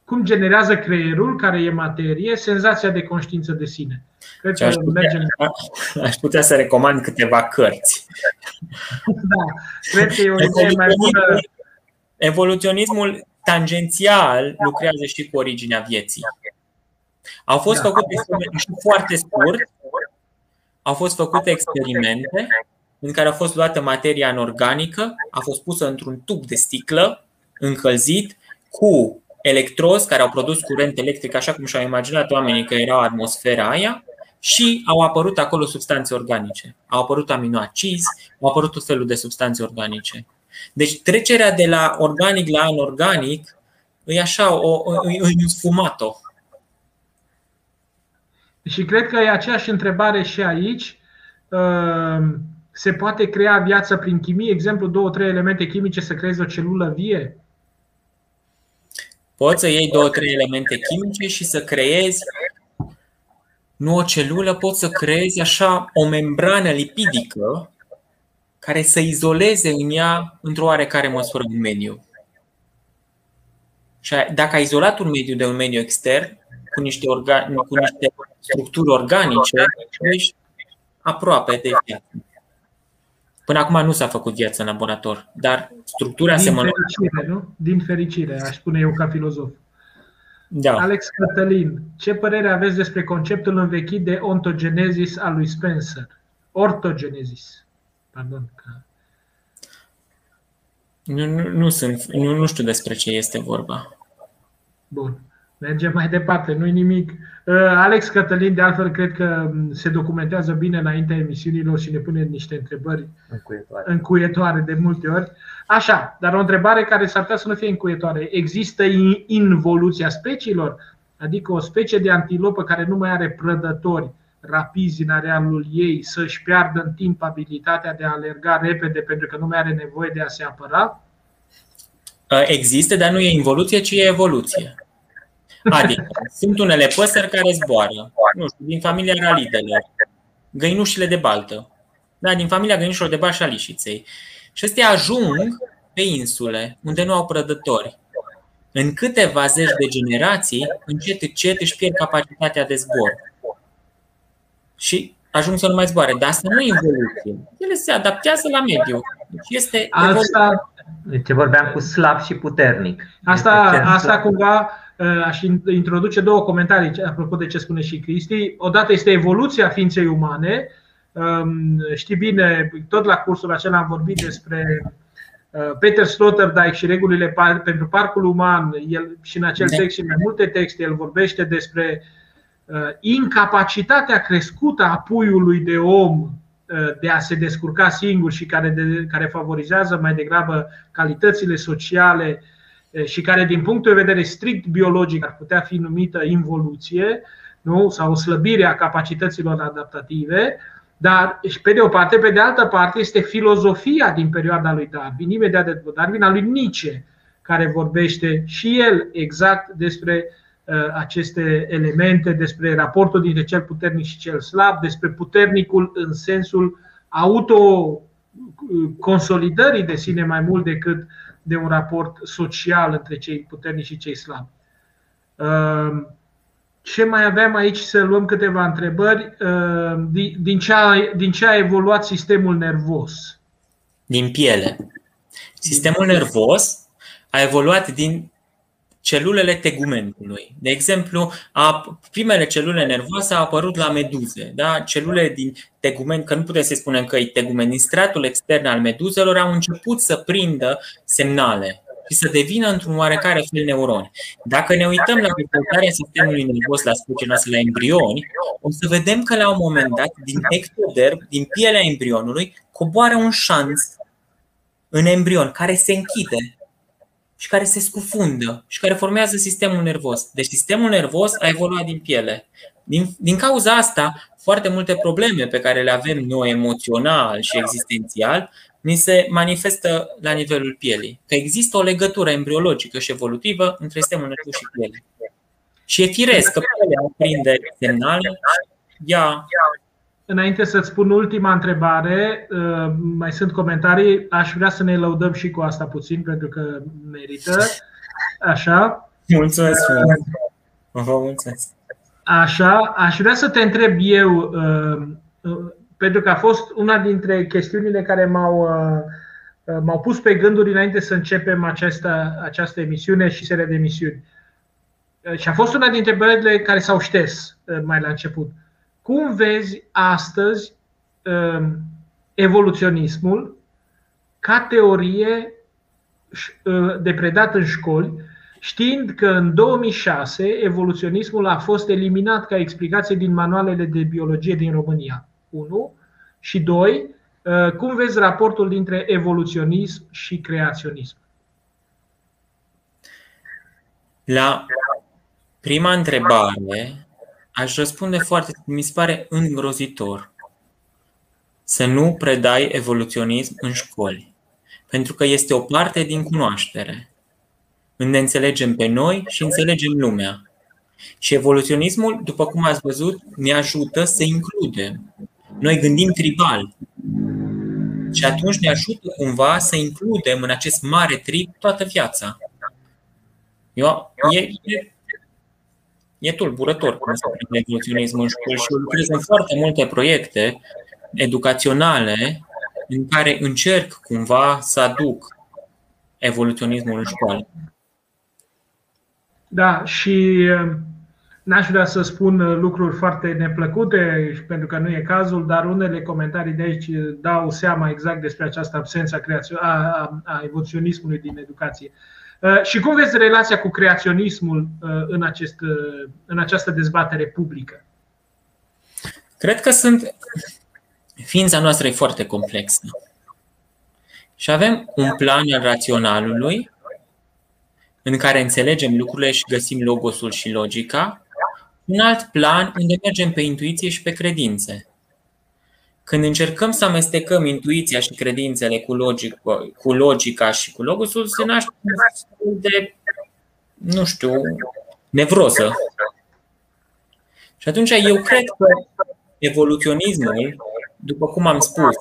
Cum generează creierul, care e materie, senzația de conștiință de sine? Cred că aș putea, mergem... aș putea să recomand câteva cărți. Da, cred că e o idee mai bună. Evoluționismul tangențial lucrează și cu originea vieții. Au fost da. făcute și foarte scurt au fost făcute experimente în care a fost luată materia anorganică, a fost pusă într-un tub de sticlă încălzit cu electrozi care au produs curent electric, așa cum și-au imaginat oamenii că era atmosfera aia, și au apărut acolo substanțe organice. Au apărut aminoacizi, au apărut tot felul de substanțe organice. Deci trecerea de la organic la anorganic e așa, o, e un sfumato. Și cred că e aceeași întrebare și aici. Ehm, se poate crea viață prin chimie? Exemplu, două, trei elemente chimice să creezi o celulă vie? Poți să iei două, trei elemente chimice și să creezi nu o celulă, poți să creezi așa o membrană lipidică care să izoleze în ea într-o oarecare măsură un mediu. Și dacă ai izolat un mediu de un mediu extern, cu niște, orga- cu niște structuri organice, ești aproape de viață. Până acum nu s-a făcut viață în laborator, dar structura Din asemănătoare. fericire, nu? Din fericire, aș spune eu ca filozof. Da. Alex Cătălin, ce părere aveți despre conceptul învechit de ontogenezis al lui Spencer? Ortogenezis. Pardon. că- Nu, nu, nu, sunt, nu, nu știu despre ce este vorba. Bun. Mergem mai departe, nu-i nimic. Uh, Alex Cătălin, de altfel, cred că mm, se documentează bine înaintea emisiunilor și ne pune niște întrebări Încuietoare. încuietoare de multe ori. Așa, dar o întrebare care s-ar putea să nu fie încuietoare. Există in- involuția speciilor? Adică o specie de antilopă care nu mai are prădători rapizi în arealul ei să-și piardă în timp abilitatea de a alerga repede pentru că nu mai are nevoie de a se apăra? Uh, Există, dar nu e involuție, ci e evoluție. Adică, sunt unele păsări care zboară, nu știu, din familia ralidelor, găinușile de baltă, da, din familia găinușilor de baltă și alișiței. Și ăstea ajung pe insule, unde nu au prădători. În câteva zeci de generații, încet, încet își pierd capacitatea de zbor. Și ajung să nu mai zboare. Dar asta nu e involuție. Ele se adaptează la mediu. Deci este evoluție. Asta, Deci vorbeam cu slab și puternic. Asta, Este ce- asta cumva uh, aș in- introduce două comentarii apropo de ce spune și Cristi. Odată este evoluția ființei umane. Um, Știi bine, tot la cursul acela am vorbit despre uh, Peter Sloterdijk și regulile par- pentru parcul uman. El și în acel Da. text și în mai multe texte el vorbește despre uh, incapacitatea crescută a puiului de om uh, de a se descurca singur și care, de, care favorizează mai degrabă calitățile sociale eh, și care din punctul de vedere strict biologic ar putea fi numită involuție nu? sau o slăbire a capacităților adaptative, dar și pe de o parte, pe de altă parte este filozofia din perioada lui Darwin, imediat de după Darwin, a lui Nietzsche, care vorbește și el exact despre uh, aceste elemente, despre raportul dintre cel puternic și cel slab, despre puternicul în sensul auto-consolidării de sine mai mult decât de un raport social între cei puternici și cei slabi. Uh, Ce mai aveam aici să luăm câteva întrebări? Uh, Din- Din ce a, din ce a evoluat sistemul nervos? din piele. Sistemul nervos a evoluat din celulele tegumentului. De exemplu, a, primele celule nervoase au apărut la meduze. Da? Celulele din tegument, că nu putem să spunem că e tegument, din stratul extern al meduzelor au început să prindă semnale și să devină într-un oarecare fel neuroni. Dacă ne uităm la dezvoltarea sistemului nervos la specii noastre, la embrioni, o să vedem că la un moment dat, din ectoderm, din pielea embrionului, coboară un șanț în embrion care se închide și care se scufundă și care formează sistemul nervos. Deci sistemul nervos a evoluat din piele. Din, din cauza asta, foarte multe probleme pe care le avem noi emoțional și existențial ni se manifestă la nivelul pielii. Că există o legătură embriologică și evolutivă între sistemul nervos și piele. Și e firesc că pielea prinde semnale, ea Înainte să-ți spun ultima întrebare, uh, mai sunt comentarii, aș vrea să ne lăudăm și cu asta puțin, pentru că merită. Așa. Mulțumesc frumos. Vă mulțumesc. Așa, aș vrea să te întreb eu, uh, uh, pentru că a fost una dintre chestiunile care m-au, uh, uh, m-au pus pe gânduri înainte să începem această, această emisiune și seria de emisiuni. Uh, Și a fost una dintre întrebările care s-au șters uh, mai la început. Cum vezi astăzi uh, evoluționismul ca teorie uh, de predat în școli, știind că în 2006 evoluționismul a fost eliminat ca explicație din manualele de biologie din România. 1. Și 2. Cum vezi raportul dintre evoluționism și creaționism? La prima întrebare aș răspunde foarte, mi se pare îngrozitor să nu predai evoluționism în școli, pentru că este o parte din cunoaștere, unde înțelegem pe noi și înțelegem lumea. Și evoluționismul, după cum ați văzut, ne ajută să includem. Noi gândim tribal. Și atunci ne ajută cumva să includem în acest mare trib toată viața. Eu, e, e, e tulburător cum se prinde evoluționismul în școli și lucrez în foarte multe proiecte educaționale în care încerc cumva să aduc evoluționismul în școală. Da, și N-aș vrea să spun uh, lucruri foarte neplăcute, pentru că nu e cazul, dar unele comentarii de aici dau seama exact despre această absență a, a, a evoluționismului din educație. Uh, și cum vezi relația cu creaționismul uh, în, acest, în această dezbatere publică? Cred că sunt. Ființa noastră e foarte complexă. Și avem un plan al raționalului în care înțelegem lucrurile și găsim logosul și logica, un alt plan unde mergem pe intuiție și pe credințe. Când încercăm să amestecăm intuiția și credințele cu, logic, cu logica și cu logosul, se naște un de, nu știu, nevroză. Și atunci eu cred că evoluționismul, după cum am spus,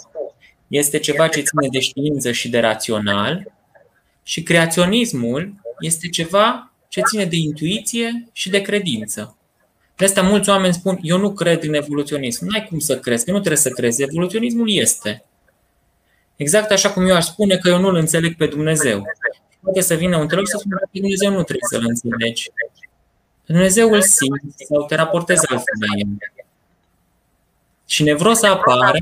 este ceva ce ține de știință și de rațional și creaționismul este ceva ce ține de intuiție și de credință. De asta mulți oameni spun, eu nu cred în evoluționism. Nu ai cum să crezi, că nu trebuie să crezi. Evoluționismul este. Exact așa cum eu aș spune că eu nu-L înțeleg pe Dumnezeu. Poate să vină un teolog să spună că Dumnezeu nu trebuie să-L înțelegi. Dumnezeu îl simți sau te raportezi altfel la el. Și nevroza apare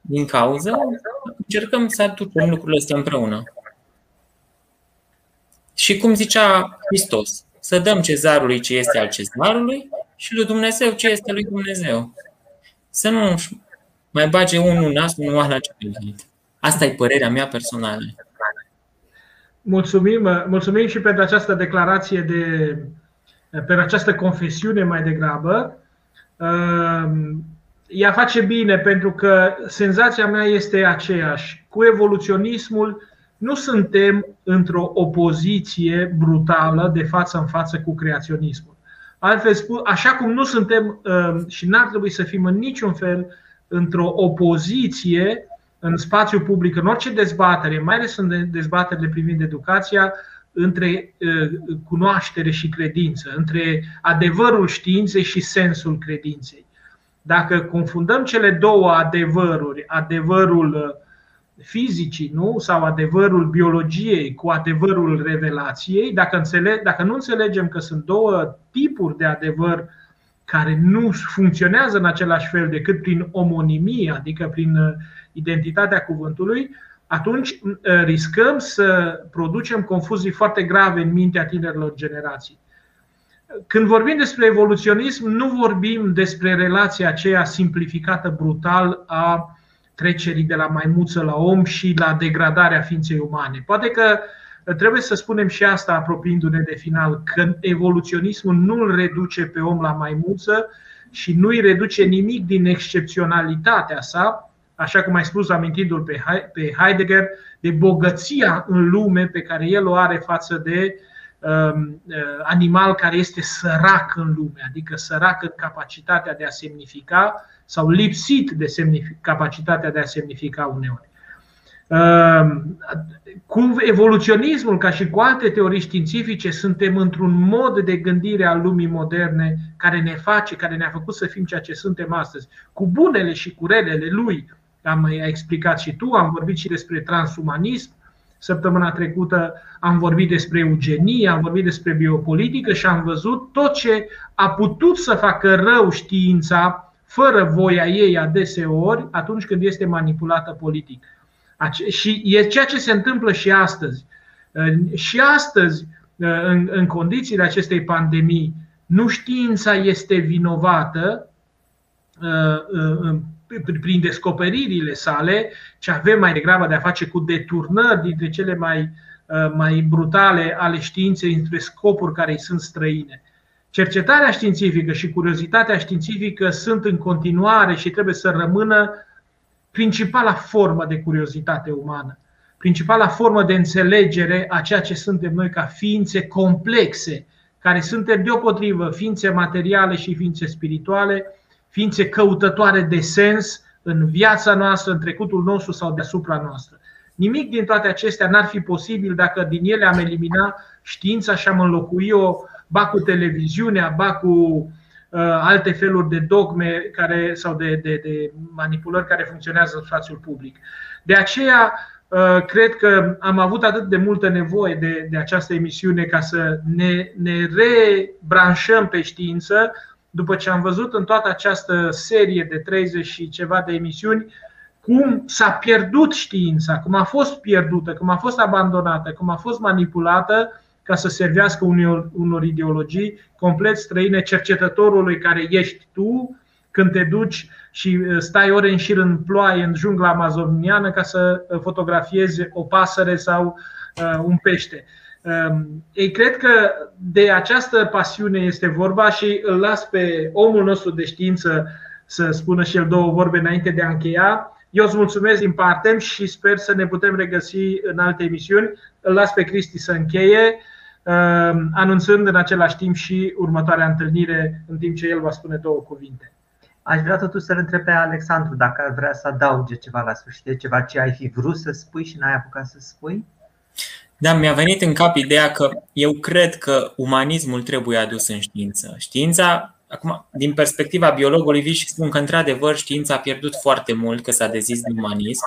din cauză, încercăm să aducem lucrurile astea împreună. Și cum zicea Hristos, să dăm cezarului ce este al cezarului și lui Dumnezeu ce este lui Dumnezeu. Să nu mai bage unul nas, unul la celălalt. Asta e părerea mea personală. Mulțumim, mulțumim și pentru această declarație de pentru această confesiune mai degrabă. Ehm, ea face bine pentru că senzația mea este aceeași. Cu evoluționismul nu suntem într-o opoziție brutală de față în față cu creaționismul. Altfel spus, așa cum nu suntem um, și n-ar trebui să fim în niciun fel într-o opoziție în spațiu public, în orice dezbatere, mai ales în dezbaterile privind educația, între uh, cunoaștere și credință, între adevărul științei și sensul credinței. Dacă confundăm cele două adevăruri, adevărul uh, fizicii nu? sau adevărul biologiei cu adevărul revelației, dacă, înțeleg, dacă nu înțelegem că sunt două tipuri de adevăr care nu funcționează în același fel decât prin omonimie, adică prin uh, identitatea cuvântului, atunci uh, riscăm să producem confuzii foarte grave în mintea tinerilor generații. Când vorbim despre evoluționism, nu vorbim despre relația aceea simplificată brutal a trecerii de la maimuță la om și la degradarea ființei umane. Poate că trebuie să spunem și asta, apropiindu-ne de final, că evoluționismul nu îl reduce pe om la maimuță și nu îi reduce nimic din excepționalitatea sa, așa cum ai spus, amintindu-l pe Heidegger, de bogăția în lume pe care el o are față de um, uh, animal care este sărac în lume, adică sărac în capacitatea de a semnifica sau lipsit de semnific- capacitatea de a semnifica uneori. Ehm, cu evoluționismul, ca și cu alte teorii științifice, suntem într-un mod de gândire al lumii moderne care ne face, care ne-a făcut să fim ceea ce suntem astăzi, cu bunele și cu relele lui. Am explicat și tu, am vorbit și despre transumanism. Săptămâna trecută am vorbit despre eugenie, am vorbit despre biopolitică și am văzut tot ce a putut să facă rău știința fără voia ei adeseori atunci când este manipulată politic. Și e ceea ce se întâmplă și astăzi. Și astăzi, în, în condițiile acestei pandemii, nu știința este vinovată uh, uh, prin descoperirile sale, ce avem mai degrabă de a face cu deturnări dintre cele mai, uh, mai brutale ale științei între scopuri care îi sunt străine. Cercetarea științifică și curiozitatea științifică sunt în continuare și trebuie să rămână principala formă de curiozitate umană, principala formă de înțelegere a ceea ce suntem noi ca ființe complexe, care suntem deopotrivă ființe materiale și ființe spirituale, ființe căutătoare de sens în viața noastră, în trecutul nostru sau deasupra noastră. Nimic din toate acestea n-ar fi posibil dacă din ele am elimina știința și am înlocui-o ba cu televiziunea, ba cu uh, alte feluri de dogme care, sau de, de, de manipulări care funcționează în spațiul public. De aceea, uh, cred că am avut atât de multă nevoie de, de această emisiune ca să ne, ne rebranșăm pe știință, după ce am văzut în toată această serie de 30 și ceva de emisiuni cum s-a pierdut știința, cum a fost pierdută, cum a fost abandonată, cum a fost manipulată ca să servească unor, unor ideologii complet străine cercetătorului care ești tu când te duci și uh, stai ore în șir în ploaie în jungla amazoniană ca să uh, fotografiezi o pasăre sau uh, un pește. Um, ei cred că de această pasiune este vorba și îl las pe omul nostru de știință să spună și el două vorbe înainte de a încheia. Eu îți mulțumesc din partem și sper să ne putem regăsi în alte emisiuni. Îl las pe Cristi să încheie, um, anunțând în același timp și următoarea întâlnire, în timp ce el va spune două cuvinte. Aș vrea totuși să-l întreb pe Alexandru dacă ar vrea să adauge ceva la sfârșit, ceva ce ai fi vrut să spui și n-ai apucat să spui. Da, mi-a venit în cap ideea că eu cred că umanismul trebuie adus în știință. Știința, acum, din perspectiva biologului, vii și spun că, într-adevăr, știința a pierdut foarte mult că s-a dezis de umanism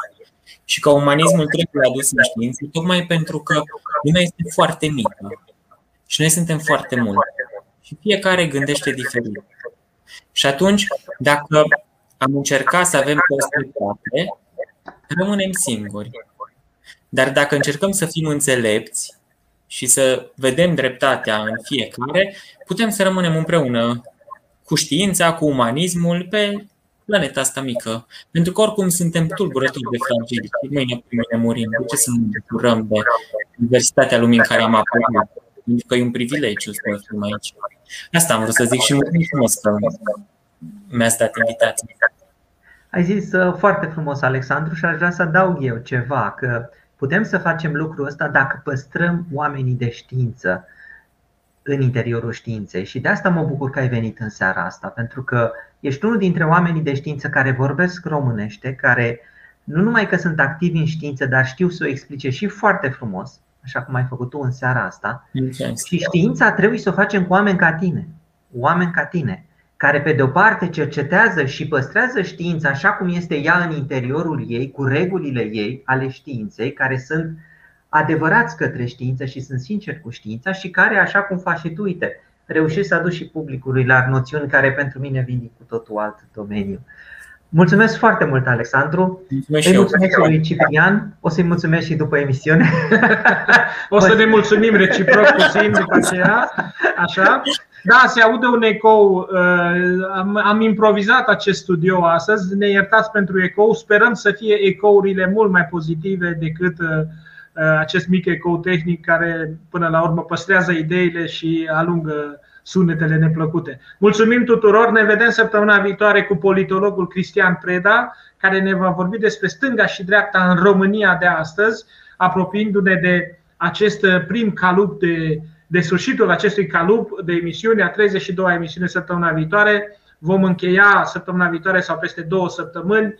și că umanismul trebuie adus în știință, tocmai pentru că lumea este foarte mică și noi suntem foarte mulți și fiecare gândește diferit. Și atunci, dacă am încercat să avem perspective, rămânem singuri. Dar dacă încercăm să fim înțelepți și să vedem dreptatea în fiecare, putem să rămânem împreună cu știința, cu umanismul, pe planeta asta mică. Pentru că oricum suntem tulburători de fragili. Mâine pe mine murim. De ce să ne bucurăm de diversitatea lumii în care am apărut? Pentru că e un privilegiu să fim aici. Asta am vrut să zic și mulțumesc că mi-ați dat invitație. Ai zis uh, foarte frumos, Alexandru, și aș vrea să adaug eu ceva, că Putem să facem lucrul ăsta dacă păstrăm oamenii de știință în interiorul științei și de asta mă bucur că ai venit în seara asta, pentru că ești unul dintre oamenii de știință care vorbesc românește, care nu numai că sunt activi în știință, dar știu să o explice și foarte frumos, așa cum ai făcut tu în seara asta. Și știința trebuie să o facem cu oameni ca tine. Oameni ca tine care pe de o parte cercetează și păstrează știința așa cum este ea în interiorul ei, cu regulile ei ale științei, care sunt adevărați către știință și sunt sinceri cu știința și care, așa cum faci și tu, uite, reușești să aduci și publicului la noțiuni care pentru mine vin cu totul alt domeniu. Mulțumesc foarte mult, Alexandru. Mulțumesc Îi mulțumesc și lui Ciprian. O să-i mulțumesc și după emisiune. O să ne mulțumim reciproc puțin după aceea. Așa. Da, se aude un ecou. Uh, am, am improvizat acest studio astăzi. Ne iertați pentru ecou. Sperăm să fie ecourile mult mai pozitive decât uh, uh, acest mic ecou tehnic care până la urmă păstrează ideile și alungă sunetele neplăcute. Mulțumim tuturor, ne vedem săptămâna viitoare cu politologul Cristian Preda, care ne va vorbi despre stânga și dreapta în România de astăzi, apropiindu-ne de acest prim calup de de sfârșitul acestui calup de emisiune, a 32-a emisiune săptămâna viitoare. Vom încheia săptămâna viitoare sau peste două săptămâni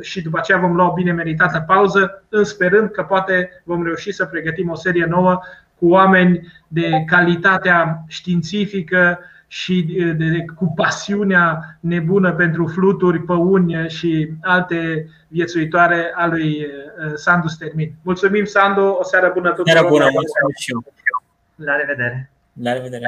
și după aceea vom lua o bine meritată pauză, în sperând că poate vom reuși să pregătim o serie nouă cu oameni de calitatea științifică și de, de, cu pasiunea nebună pentru fluturi, păuni și alte viețuitoare a lui Sandu Stermin. Mulțumim, Sandu, o seară bună tuturor! Seară bună, mulțumim și eu! La revedere! La revedere!